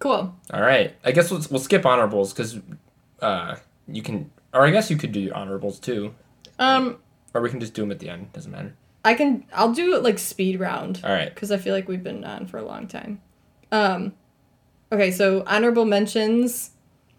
B: Cool.
C: All right. I guess we'll, we'll skip honorables because uh, you can, or I guess you could do your honorables too,
B: Um,
C: or we can just do them at the end. Doesn't matter.
B: I can I'll do it like speed round
C: All right.
B: because I feel like we've been on for a long time. Um, okay, so honorable mentions.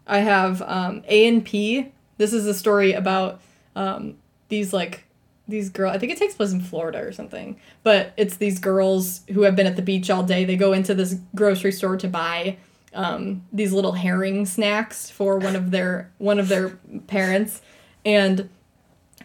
B: I have um, A and P. This is a story about um, these like these girls. I think it takes place in Florida or something. But it's these girls who have been at the beach all day. They go into this grocery store to buy um, these little herring snacks for one of their one of their parents, and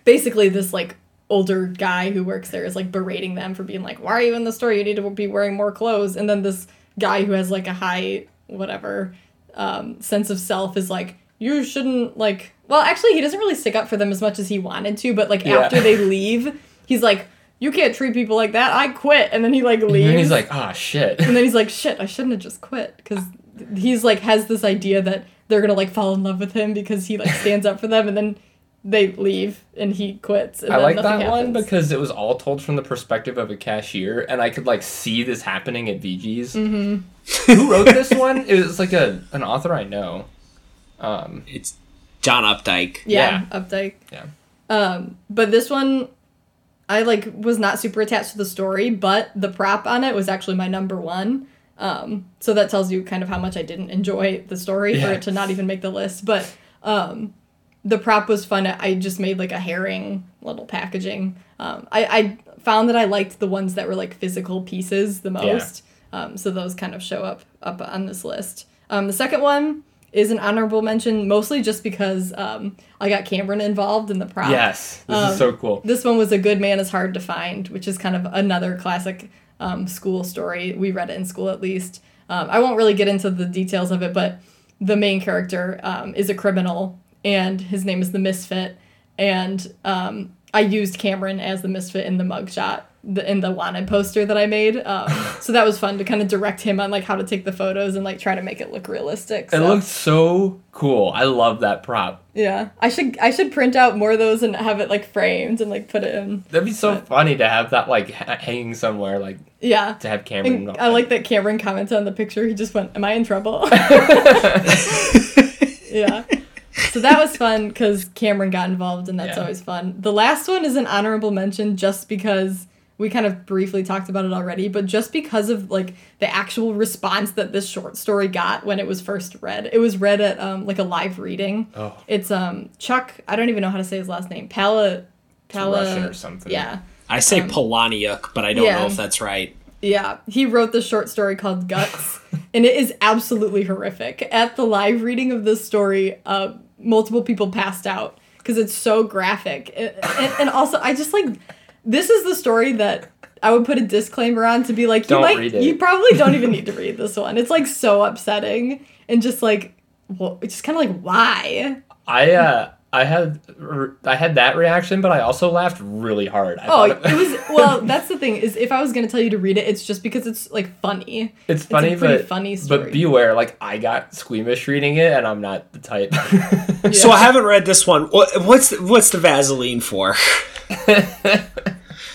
B: basically this like older guy who works there is like berating them for being like, "Why are you in the store? You need to be wearing more clothes." And then this guy who has like a high whatever um, sense of self is like, "You shouldn't like." Well, actually, he doesn't really stick up for them as much as he wanted to. But like
C: Yeah.
B: after they leave, he's like, "You can't treat people like that. I quit." And then he like leaves.
C: And he's like, ah, shit.
B: and then he's like, "Shit, I shouldn't have just quit." Because he's like has this idea that they're gonna like fall in love with him because he like stands up for them, and then they leave and he quits. And
C: I
B: then
C: like
B: nothing
C: that one because it was all told from the perspective of a cashier, and I could like see this happening at VG's. Mm-hmm. Who wrote this [LAUGHS] one? It was like a an author I know. Um,
A: It's John Updike.
B: yeah, Updike.
C: Yeah.
B: Um, but this one, I like was not super attached to the story, but the prop on it was actually my number one. Um, so that tells you kind of how much I didn't enjoy the story for it to not even make the list. But um, the prop was fun. I just made like a herring little packaging. Um, I, I found that I liked the ones that were like physical pieces the most. Um, so those kind of show up up on this list. Um, the second one is an honorable mention, mostly just because um, I got Cameron involved in the prop.
C: yes, this
B: Um,
C: is so cool.
B: This one was A Good Man is Hard to Find, which is kind of another classic um, school story. We read it in school at least. Um, I won't really get into the details of it, but the main character um, is a criminal and his name is the Misfit. And um, I used Cameron as the Misfit in the mugshot, the, in the wanted poster that I made. Um, [LAUGHS] so that was fun to kind of direct him on like how to take the photos and like try to make it look realistic.
C: It
B: So.
C: looks so cool. I love that prop.
B: Yeah, I should I should print out more of those and have it like framed and like put it in.
C: That'd be so
B: But-
C: funny to have that like ha- hanging somewhere, like
B: Yeah,
C: to have Cameron.
B: I like that Cameron commented on the picture. He just went, "Am I in trouble?" [LAUGHS] [LAUGHS] yeah. So that was fun because Cameron got involved, and that's
C: Yeah.
B: always fun. The last one is an honorable mention just because we kind of briefly talked about it already, but just because of like the actual response that this short story got when it was first read. It was read at um, like a live reading.
C: Oh.
B: It's um Chuck. I don't even know how to say his last name. Pala. Pala.
C: Russian or something.
B: Yeah.
A: I say
B: Um,
A: Palahniuk, but I don't
B: yeah.
A: know if that's right.
B: Yeah, he wrote the short story called Guts, [LAUGHS] and it is absolutely horrific. At the live reading of this story, uh, multiple people passed out because it's so graphic. And, and, and also, I just like this is the story that I would put a disclaimer on to be like, you
C: Don't
B: might, you probably don't even [LAUGHS] need to read this one. It's like so upsetting and just like, well, it's just kind of like why.
C: I uh I had I had that reaction, but I also laughed really hard. I
B: Oh,
C: thought
B: it was well. That's the thing is, if I was gonna tell you to read it, it's just because it's like funny.
C: It's funny,
B: a
C: but
B: funny story.
C: but beware. Like I got squeamish reading it, and I'm not the type. [LAUGHS]
A: So I haven't read this one. What's the, what's the Vaseline for?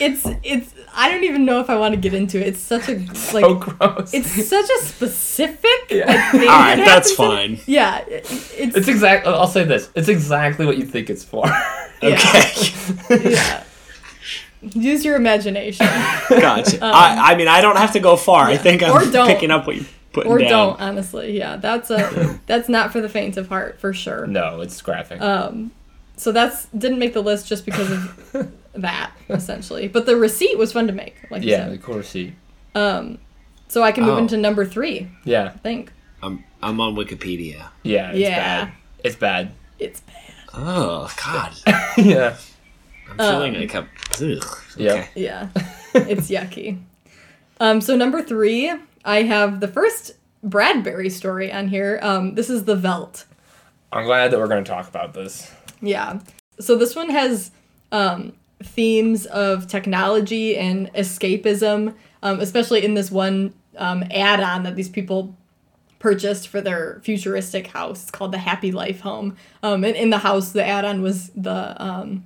B: it's it's I don't even know if I want to get into it. It's such a [LAUGHS] like
C: so gross.
B: it's such a specific
C: Yeah.
B: like, thing
A: All
B: that
A: that's
B: happens in-
A: fine.
B: Yeah, it- it's,
C: It's exact. I'll say this. It's exactly what you think it's for.
A: Okay.
B: yeah. Use your imagination,
A: gotcha. I, I mean, I don't have to go far. I think I'm
B: Um, Or don't.
A: picking up what you're putting
B: or
A: down.
B: don't. Honestly, yeah, that's a [LAUGHS] that's not for the faint of heart for sure.
C: no, it's graphic.
B: Um, so that's didn't make the list just because of [LAUGHS] that essentially. But the receipt was fun to make, like
C: yeah,
B: you
C: the cool receipt.
B: Um, so I can move
A: Oh.
B: into number three.
C: Yeah,
B: I think
A: I'm, I'm on Wikipedia.
C: yeah, it's
B: Yeah.
C: bad. It's bad.
B: it's bad.
A: Oh, God. [LAUGHS]
C: yeah.
A: I'm feeling like I'm. Ugh.
C: Yeah.
A: Okay.
B: Yeah, it's yucky. Um, so number three, I have the first Bradbury story on here. Um, this is the Veldt.
C: I'm glad that we're going to talk about this.
B: Yeah. So this one has um, themes of technology and escapism, um, especially in this one um, add-on that these people purchased for their futuristic house. It's called the Happy Life Home. Um, and in the house, the add-on was the um,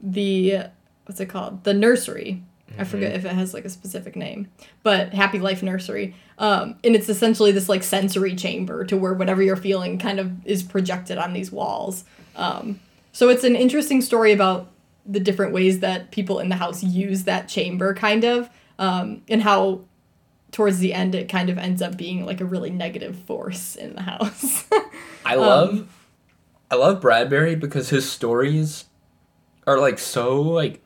B: the what's it called? The nursery. I forget if it has like a specific name, but Happy Life Nursery. Um, and it's essentially this like sensory chamber to where whatever you're feeling kind of is projected on these walls. Um, so it's an interesting story about the different ways that people in the house use that chamber, kind of, um, and how towards the end it kind of ends up being like a really negative force in the house. [LAUGHS]
C: I love I love Bradbury because his stories are like so like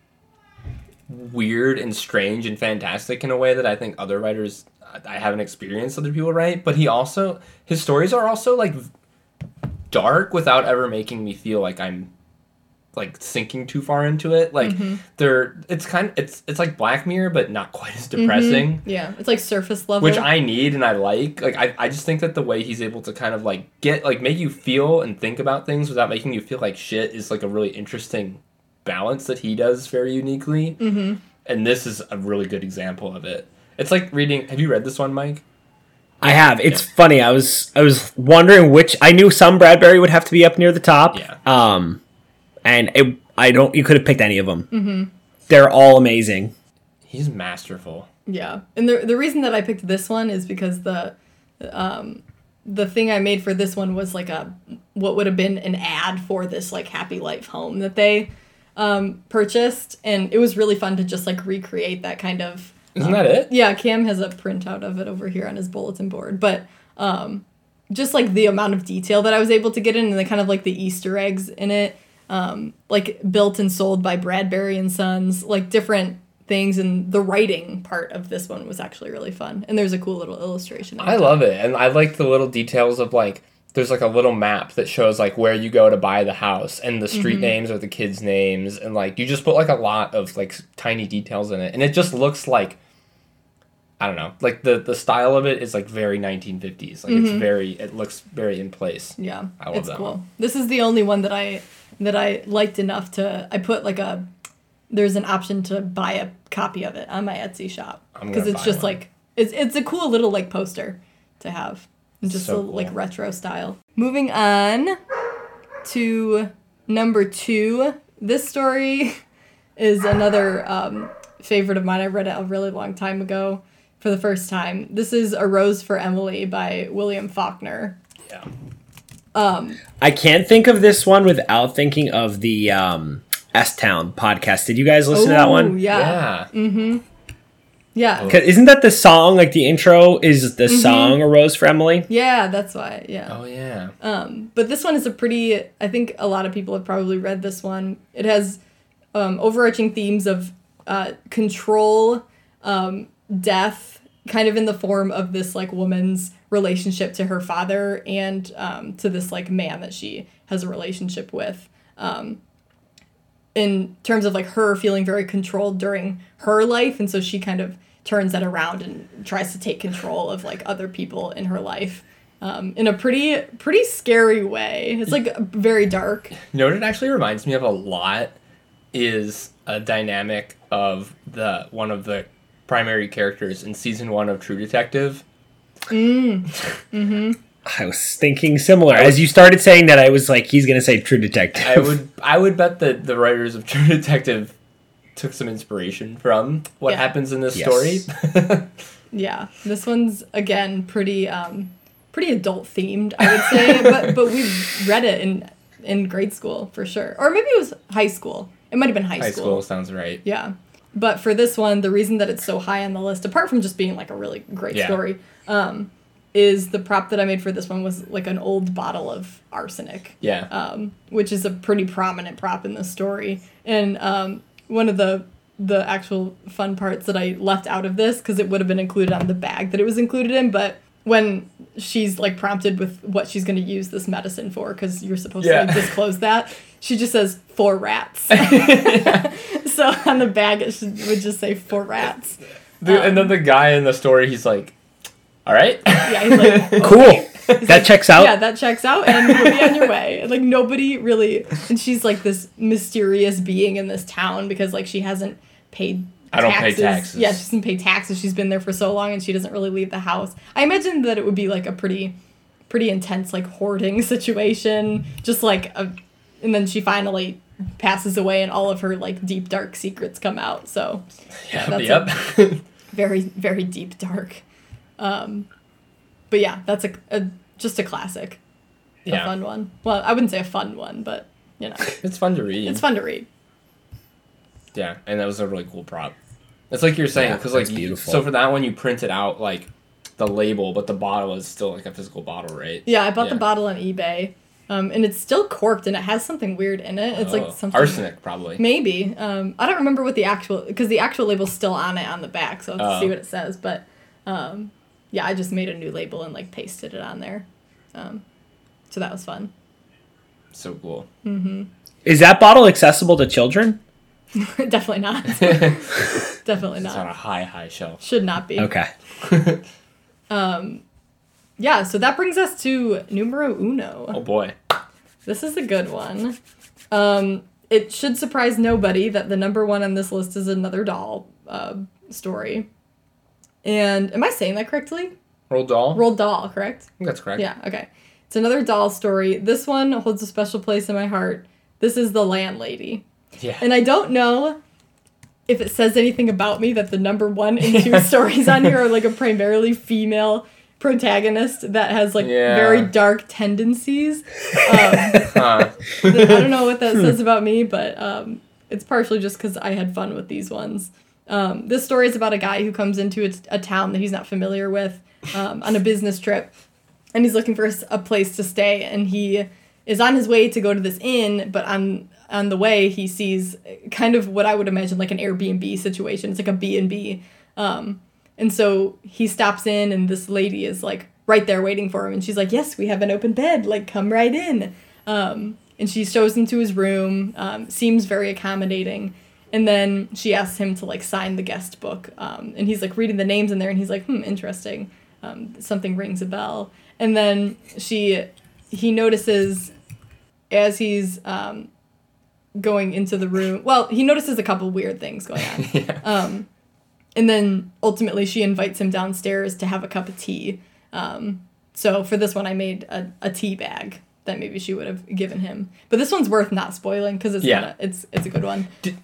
C: weird and strange and fantastic in a way that I think other writers I haven't experienced other people write, but he also his stories are also like dark without ever making me feel like I'm like sinking too far into it. Like they're it's kind of it's it's like Black Mirror but not quite as depressing
B: yeah, it's like surface level.
C: which I need and I like. Like I, I just think that the way he's able to kind of like get like make you feel and think about things without making you feel like shit is like a really interesting balance that he does very uniquely. Mm-hmm. And this is a really good example of it. It's like reading. Have you read this one, Mike?
A: I have. It's funny. I was I was wondering which I knew some Bradbury would have to be up near the top.
C: Yeah.
A: Um, and it, I don't. You could have picked any of them. Mm-hmm. They're all amazing.
C: He's masterful.
B: Yeah, and the the reason that I picked this one is because the, um, the thing I made for this one was like a what would have been an ad for this like Happy Life home that they, um, purchased, and it was really fun to just like recreate that kind of.
C: Isn't that it?
B: Yeah, Cam has a printout of it over here on his bulletin board, but um, just like the amount of detail that I was able to get in, and the kind of like the Easter eggs in it, um, like built and sold by Bradbury and Sons, like different things, and the writing part of this one was actually really fun. And there's a cool little illustration.
C: I love it, and I like the little details of like. There's like a little map that shows like where you go to buy the house and the street names or the kids' names, and like you just put like a lot of like tiny details in it, and it just looks like I don't know, like the the style of it is like very 1950s. Like it's very, it looks very in place.
B: Yeah,
C: I love
B: it's
C: that
B: cool.
C: one.
B: This is the only one that I that I liked enough to. I put like a. There's an option to buy a copy of it on my Etsy shop because it's just
C: one.
B: like it's it's a cool little like poster to have, and just
C: So
B: a, like retro style. Moving on to number two. This story [LAUGHS] is another um, favorite of mine. I read it a really long time ago for the first time. This is A Rose for Emily by William Faulkner.
C: Yeah.
A: I can't think of this one without thinking of the um, S Town podcast. Did you guys listen to that one?
B: Yeah.
C: Yeah.
B: Yeah.
A: 'Cause Isn't that the song? Like the intro is the song "A Rose for Emily."
B: Yeah, that's why. Yeah.
C: Oh yeah.
B: Um, but this one is a pretty. I think a lot of people have probably read this one. It has um, overarching themes of uh, control, um, death, kind of in the form of this like woman's relationship to her father and um, to this like man that she has a relationship with. Um, in terms of like her feeling very controlled during her life, and so she kind of turns that around and tries to take control of like other people in her life um, in a pretty pretty scary way. It's like very dark.
C: You know what it actually reminds me of a lot is a dynamic of the one of the primary characters in season one of True Detective. [LAUGHS]
A: I was thinking similar. As you started saying that, I was like, he's gonna say True Detective.
C: I would I would bet that the writers of True Detective took some inspiration from what
B: Yeah.
C: happens in this
A: Yes.
C: story. [LAUGHS]
B: Yeah, this one's again pretty um pretty adult themed, I would say, [LAUGHS] but but we read it in in grade school for sure. Or maybe it was high school. It might have been high,
C: High
B: school.
C: school sounds right.
B: Yeah. But for this one, the reason that it's so high on the list, apart from just being like a really great
C: Yeah.
B: story, um, is the prop that I made for this one was like an old bottle of arsenic
C: Yeah.
B: um, which is a pretty prominent prop in the story. And um, one of the the actual fun parts that I left out of this because it would have been included on the bag that it was included in, but when she's like prompted with what she's going to use this medicine for because you're supposed
C: Yeah.
B: to like, disclose that she just says for rats [LAUGHS] [LAUGHS] so on the bag it should, would just say for rats
C: The- and then um, the guy in the story, he's like, "All right."
B: yeah he's like [LAUGHS]
A: Cool. That checks out.
B: Yeah, that checks out, and you'll be on your way. Like nobody really, and she's like this mysterious being in this town because like she hasn't paid.
C: I don't pay taxes.
B: Yeah, she doesn't pay taxes. She's been there for so long, and she doesn't really leave the house. I imagine that it would be like a pretty, pretty intense like hoarding [LAUGHS] situation. Just like a, and then she finally passes away, and all of her like deep dark secrets come out. So [LAUGHS]
C: yep.
B: That's
C: yep. [LAUGHS]
B: very very deep dark. Um, but yeah, that's a, a just a classic a
C: yeah.
B: fun one. Well, I wouldn't say a fun one, but you know,
C: It's fun to read.
B: it's fun to read.
C: Yeah, and that was a really cool prop. It's like you're saying
A: Yeah,
C: because like you-
A: beautiful.
C: so for that one you printed out like the label, but the bottle is still like a physical bottle, right?
B: Yeah, I bought the bottle on eBay, um, and it's still corked, and it has something weird in it. It's
C: Oh,
B: like something
C: arsenic probably.
B: Maybe. Um, I don't remember what the actual because the actual label's still on it on the back, so let's
C: Oh.
B: see what it says. But um, yeah, I just made a new label and like pasted it on there. Um, so that was fun.
C: So cool.
A: Is that bottle accessible to children? [LAUGHS]
B: Definitely not. [LAUGHS] Definitely not.
C: It's on a high, high shelf.
B: Should not be.
A: Okay. [LAUGHS]
B: um, Yeah, so that brings us to numero uno.
C: Oh boy.
B: This is a good one. Um, it should surprise nobody that the number one on this list is another Dahl uh, story. And am I saying that correctly?
C: Roald Dahl.
B: Roald Dahl, correct?
C: That's correct.
B: Yeah, okay. It's another Dahl story. This one holds a special place in my heart. This is The Landlady.
C: Yeah.
B: And I don't know if it says anything about me that the number one and two [LAUGHS] stories on here are like a primarily female protagonist that has like
C: Yeah.
B: very dark tendencies. Um, [LAUGHS]
C: Huh.
B: I don't know what that says about me, but um, it's partially just because I had fun with these ones. Um, this story is about a guy who comes into a, a town that he's not familiar with um, on a business trip, and he's looking for a place to stay. And he is on his way to go to this inn, but on on the way he sees kind of what I would imagine like an Airbnb situation. It's like a B and B, um, and so he stops in, and this lady is like right there waiting for him, and she's like, "Yes, we have an open bed. Like, come right in." Um, and she shows him to his room. Um, seems very accommodating, and then she asks him to like sign the guest book. Um, and he's like reading the names in there, and he's like, "Hmm, interesting." Um, something rings a bell, and then she he notices as he's um, going into the room. Well, he notices a couple weird things going on. [LAUGHS]
C: yeah.
B: Um, and then ultimately she invites him downstairs to have a cup of tea. Um, so for this one, I made a, a tea bag that maybe she would have given him. But this one's worth not spoiling because it's
C: Yeah.
B: kinda, it's it's a good one.
C: Did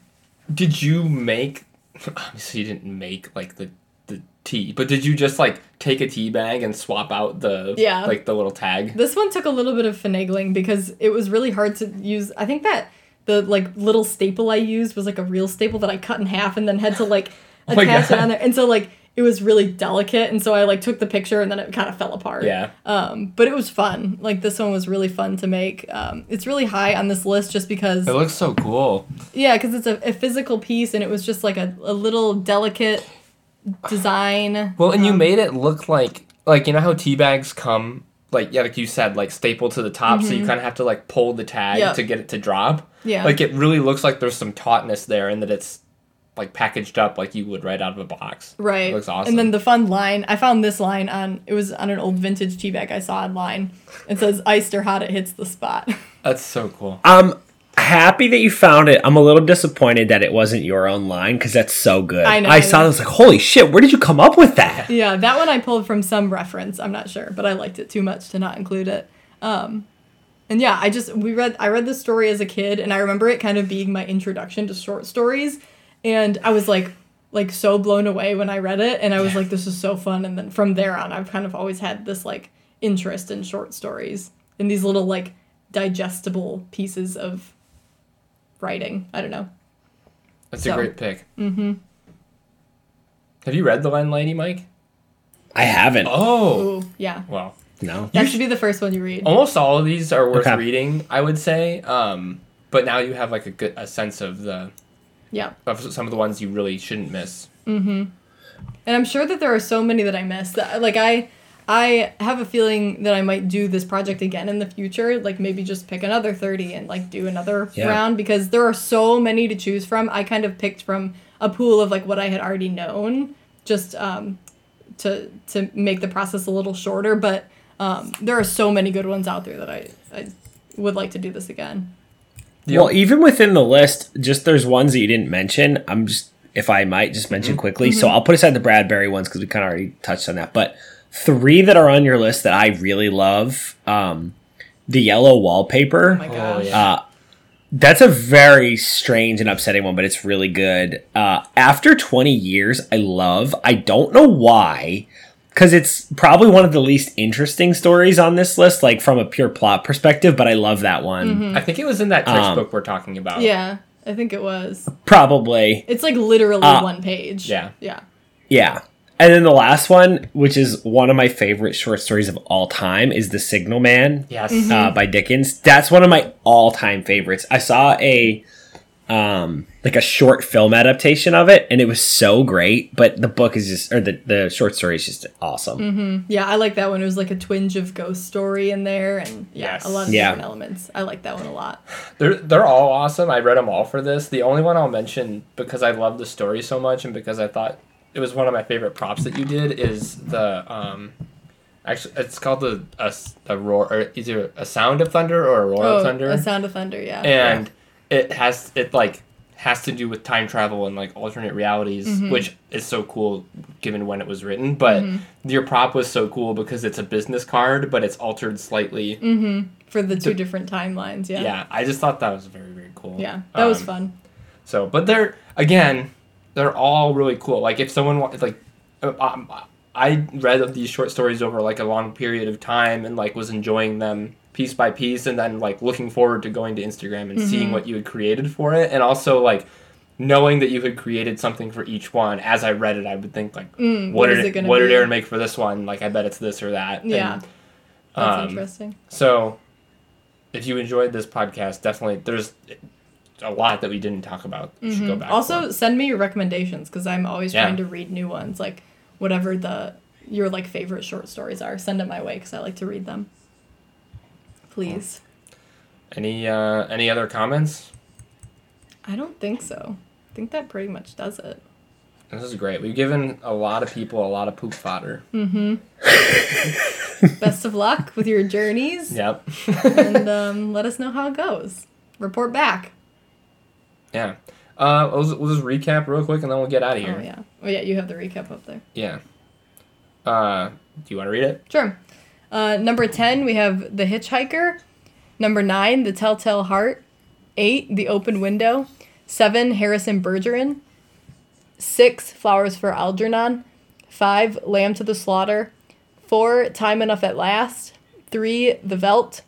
C: Did you make? Obviously, you didn't make like the the tea, but did you just like take a tea bag and swap out the
B: Yeah.
C: like the little tag?
B: This one took a little bit of finagling because it was really hard to use. I think that the like little staple I used was like a real staple that I cut in half and then had to like [LAUGHS]
C: Oh
B: attach it on there. And so like it was really delicate and so I like took the picture and then it kind of fell apart.
C: Yeah.
B: Um, but it was fun. Like this one was really fun to make. Um, it's really high on this list just because
C: It looks so cool.
B: yeah, because it's a, a physical piece and it was just like a, a little delicate design.
C: Well, and you
B: Um,
C: made it look like like you know how tea bags come like yeah, like you said, like stapled to the top, so you kind of have to like pull the tag
B: Mm-hmm.
C: To get it to drop.
B: Yeah.
C: Like it really looks like there's some tautness there, and that it's like packaged up like you would right out of a box.
B: Right.
C: It looks awesome.
B: And then the fun line, I found this line on it was on an old vintage tea bag I saw online. It says iced or hot, it hits the spot. [LAUGHS]
C: That's so cool.
A: I'm happy that you found it. I'm a little disappointed that it wasn't your own line because that's so good.
B: I know,
A: I
B: I
A: saw
B: know.
A: it, I was like, holy shit, where did you come up with that?
B: yeah, that one I pulled from some reference. I'm not sure, but I liked it too much to not include it. Um, and yeah, I just we read I read this story as a kid, and I remember it kind of being my introduction to short stories. and I was like like so blown away when I read it and I was like this is so fun and then from there on I've kind of always had this like interest in short stories and these little like digestible pieces of writing. I don't know.
C: That's
B: So-
C: a great pick. Mm-hmm. Have you read The Landlady, Mike?
A: I haven't.
C: Oh,
B: Ooh, yeah.
C: well,
A: No.
B: That should be the first one you read.
C: almost all of these are worth
A: Okay.
C: reading, I would say. Um, but now you have like a good a sense of the
B: Yeah.
C: of some of the ones you really shouldn't miss. Mhm.
B: And I'm sure that there are so many that I missed. That, like I I have a feeling that I might do this project again in the future, like maybe just pick another 30 and like do another
A: Yeah.
B: round because there are so many to choose from. I kind of picked from a pool of like what I had already known just um to to make the process a little shorter, but um there are so many good ones out there that I I would like to do this again.
A: Well, even within the list, just there's ones that you didn't mention. I'm just, if I might, just mention quickly. So I'll put aside the Bradbury ones because we kind of already touched on that. But three that are on your list that I really love um, the yellow wallpaper.
B: Oh my
C: Oh,
B: gosh.
C: yeah.
A: Uh, that's a very strange and upsetting one, but it's really good. Uh, after 20 years, I love. I don't know why, because it's probably one of the least interesting stories on this list, like from a pure plot perspective. But I love that one.
C: I think it was in that
A: Um,
C: textbook we're talking about.
B: Yeah, I think it was.
A: Probably,
B: It's like literally
A: Uh,
B: one page.
C: yeah.
B: Yeah.
A: yeah. And then the last one, which is one of my favorite short stories of all time, is The Signal Man.
C: Yes.
A: uh, by Dickens. That's one of my all-time favorites. I saw a um like a short film adaptation of it and it was so great but the book is just or the, the short story is just awesome
B: Yeah, I like that one. It was like a twinge of ghost story in there, and yeah,
C: Yes.
B: a lot of
A: Yeah.
B: different elements. I like that one a lot.
C: They're they're all awesome. I read them all for this. The only one I'll mention because I love the story so much and because I thought it was one of my favorite props that you did is the um actually it's called the a roar or either a sound of thunder or a roar of thunder.
B: Oh, a sound of thunder. Yeah.
C: and it has it like has to do with time travel and like alternate realities
B: Mm-hmm.
C: which is so cool given when it was written but your prop was so cool because it's a business card but it's altered slightly
B: for the two different timelines. Yeah.
C: yeah i just thought that was very very cool
B: Yeah, that was
C: Um,
B: fun.
C: so but they're again they're all really cool like if someone wa- like uh, um, i read of these short stories over like a long period of time and like was enjoying them piece by piece and then like looking forward to going to instagram and
B: Mm-hmm.
C: seeing what you had created for it and also like knowing that you had created something for each one as i read it i would think like
B: Mm,
C: what,
B: what
C: did
B: it
C: what did Erin make for this one like i bet it's this or that
B: Yeah.
C: And,
B: That's
C: um,
B: interesting.
C: so if you enjoyed this podcast definitely there's a lot that we didn't talk about you should go back
B: Mm-hmm. Also,
C: for.
B: send me your recommendations because I'm always
C: Yeah.
B: trying to read new ones. Like whatever the your like favorite short stories are, send it my way because I like to read them. Please.
C: Any uh, any other comments?
B: I don't think so. I think that pretty much does it.
C: This is great. We've given a lot of people a lot of poop fodder. Mm-hmm. [LAUGHS]
B: Best of luck with your journeys,
C: Yep.
B: and um, let us know how it goes. Report back.
C: Yeah. Uh, we'll, just, we'll just recap real quick and then we'll get out of here.
B: Oh yeah. Oh yeah. You have the recap up there.
C: Yeah. Uh, do you want to read it?
B: Sure. Uh, number 10, we have The Hitchhiker. Number 9, The Telltale Heart. 8, The Open Window. 7, Harrison Bergeron. 6, Flowers for Algernon. 5, Lamb to the Slaughter. 4, Time Enough at Last. 3, The Veldt.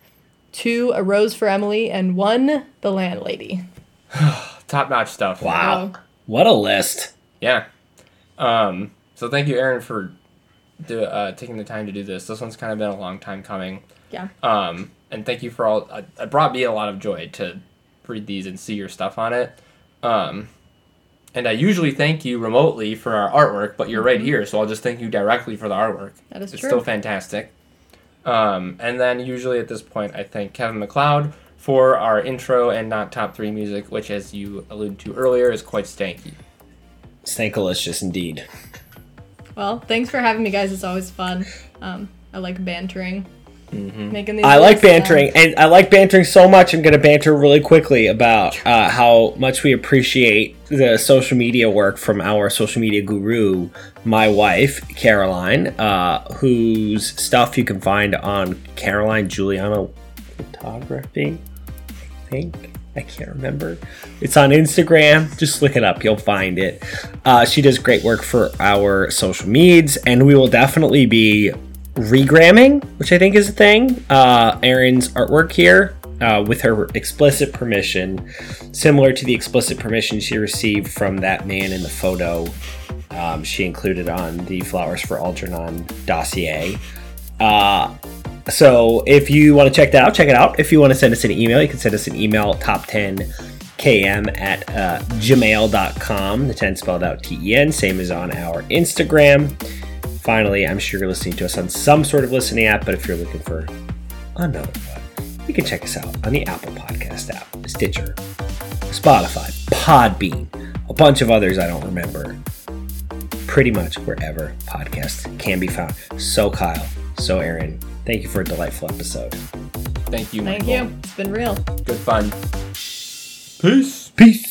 B: 2, A Rose for Emily. And 1, The Landlady. [SIGHS] [LAUGHS]
C: Top notch stuff.
A: wow what a list
C: Yeah. Um, so thank you, Erin, for do, uh, taking the time to do this. This one's kind of been a long time coming.
B: Yeah.
C: Um, and thank you for all. Uh, it brought me a lot of joy to read these and see your stuff on it. Um, and I usually thank you remotely for our artwork, but you're right here, so I'll just thank you directly for the artwork.
B: That is
C: it's
B: true.
C: still fantastic. Um, and then usually at this point, I thank Kevin MacLeod for our intro and not top three music, which, as you alluded to earlier, is quite stanky.
A: Stankalicious indeed
B: Well, thanks for having me, guys. It's always fun. Um, I like bantering. Making these
A: I like
B: lists,
A: bantering, and I like bantering so much. I'm going to banter really quickly about uh, how much we appreciate the social media work from our social media guru, my wife Caroline, uh, whose stuff you can find on Caroline Giuliano Photography. Think. I can't remember. It's on Instagram. Just look it up. You'll find it. Uh, she does great work for our social medias, and we will definitely be regramming, which I think is a thing. Uh, Erin's artwork here uh, with her explicit permission, similar to the explicit permission she received from that man in the photo um, she included on the Flowers for Algernon dossier. Uh, so if you want to check that out, check it out. If you want to send us an email, you can send us an email top 10 km at uh, gmail.com. The 10 spelled out T E N, same as on our Instagram. Finally, I'm sure you're listening to us on some sort of listening app, but if you're looking for another one, you can check us out on the Apple Podcast app, Stitcher, Spotify, Podbean, a bunch of others I don't remember. Pretty much wherever podcasts can be found. So, Kyle, so, Erin, thank you for a delightful episode.
C: Thank you.
B: Thank you. It's been real.
C: Good fun. Peace.
A: Peace.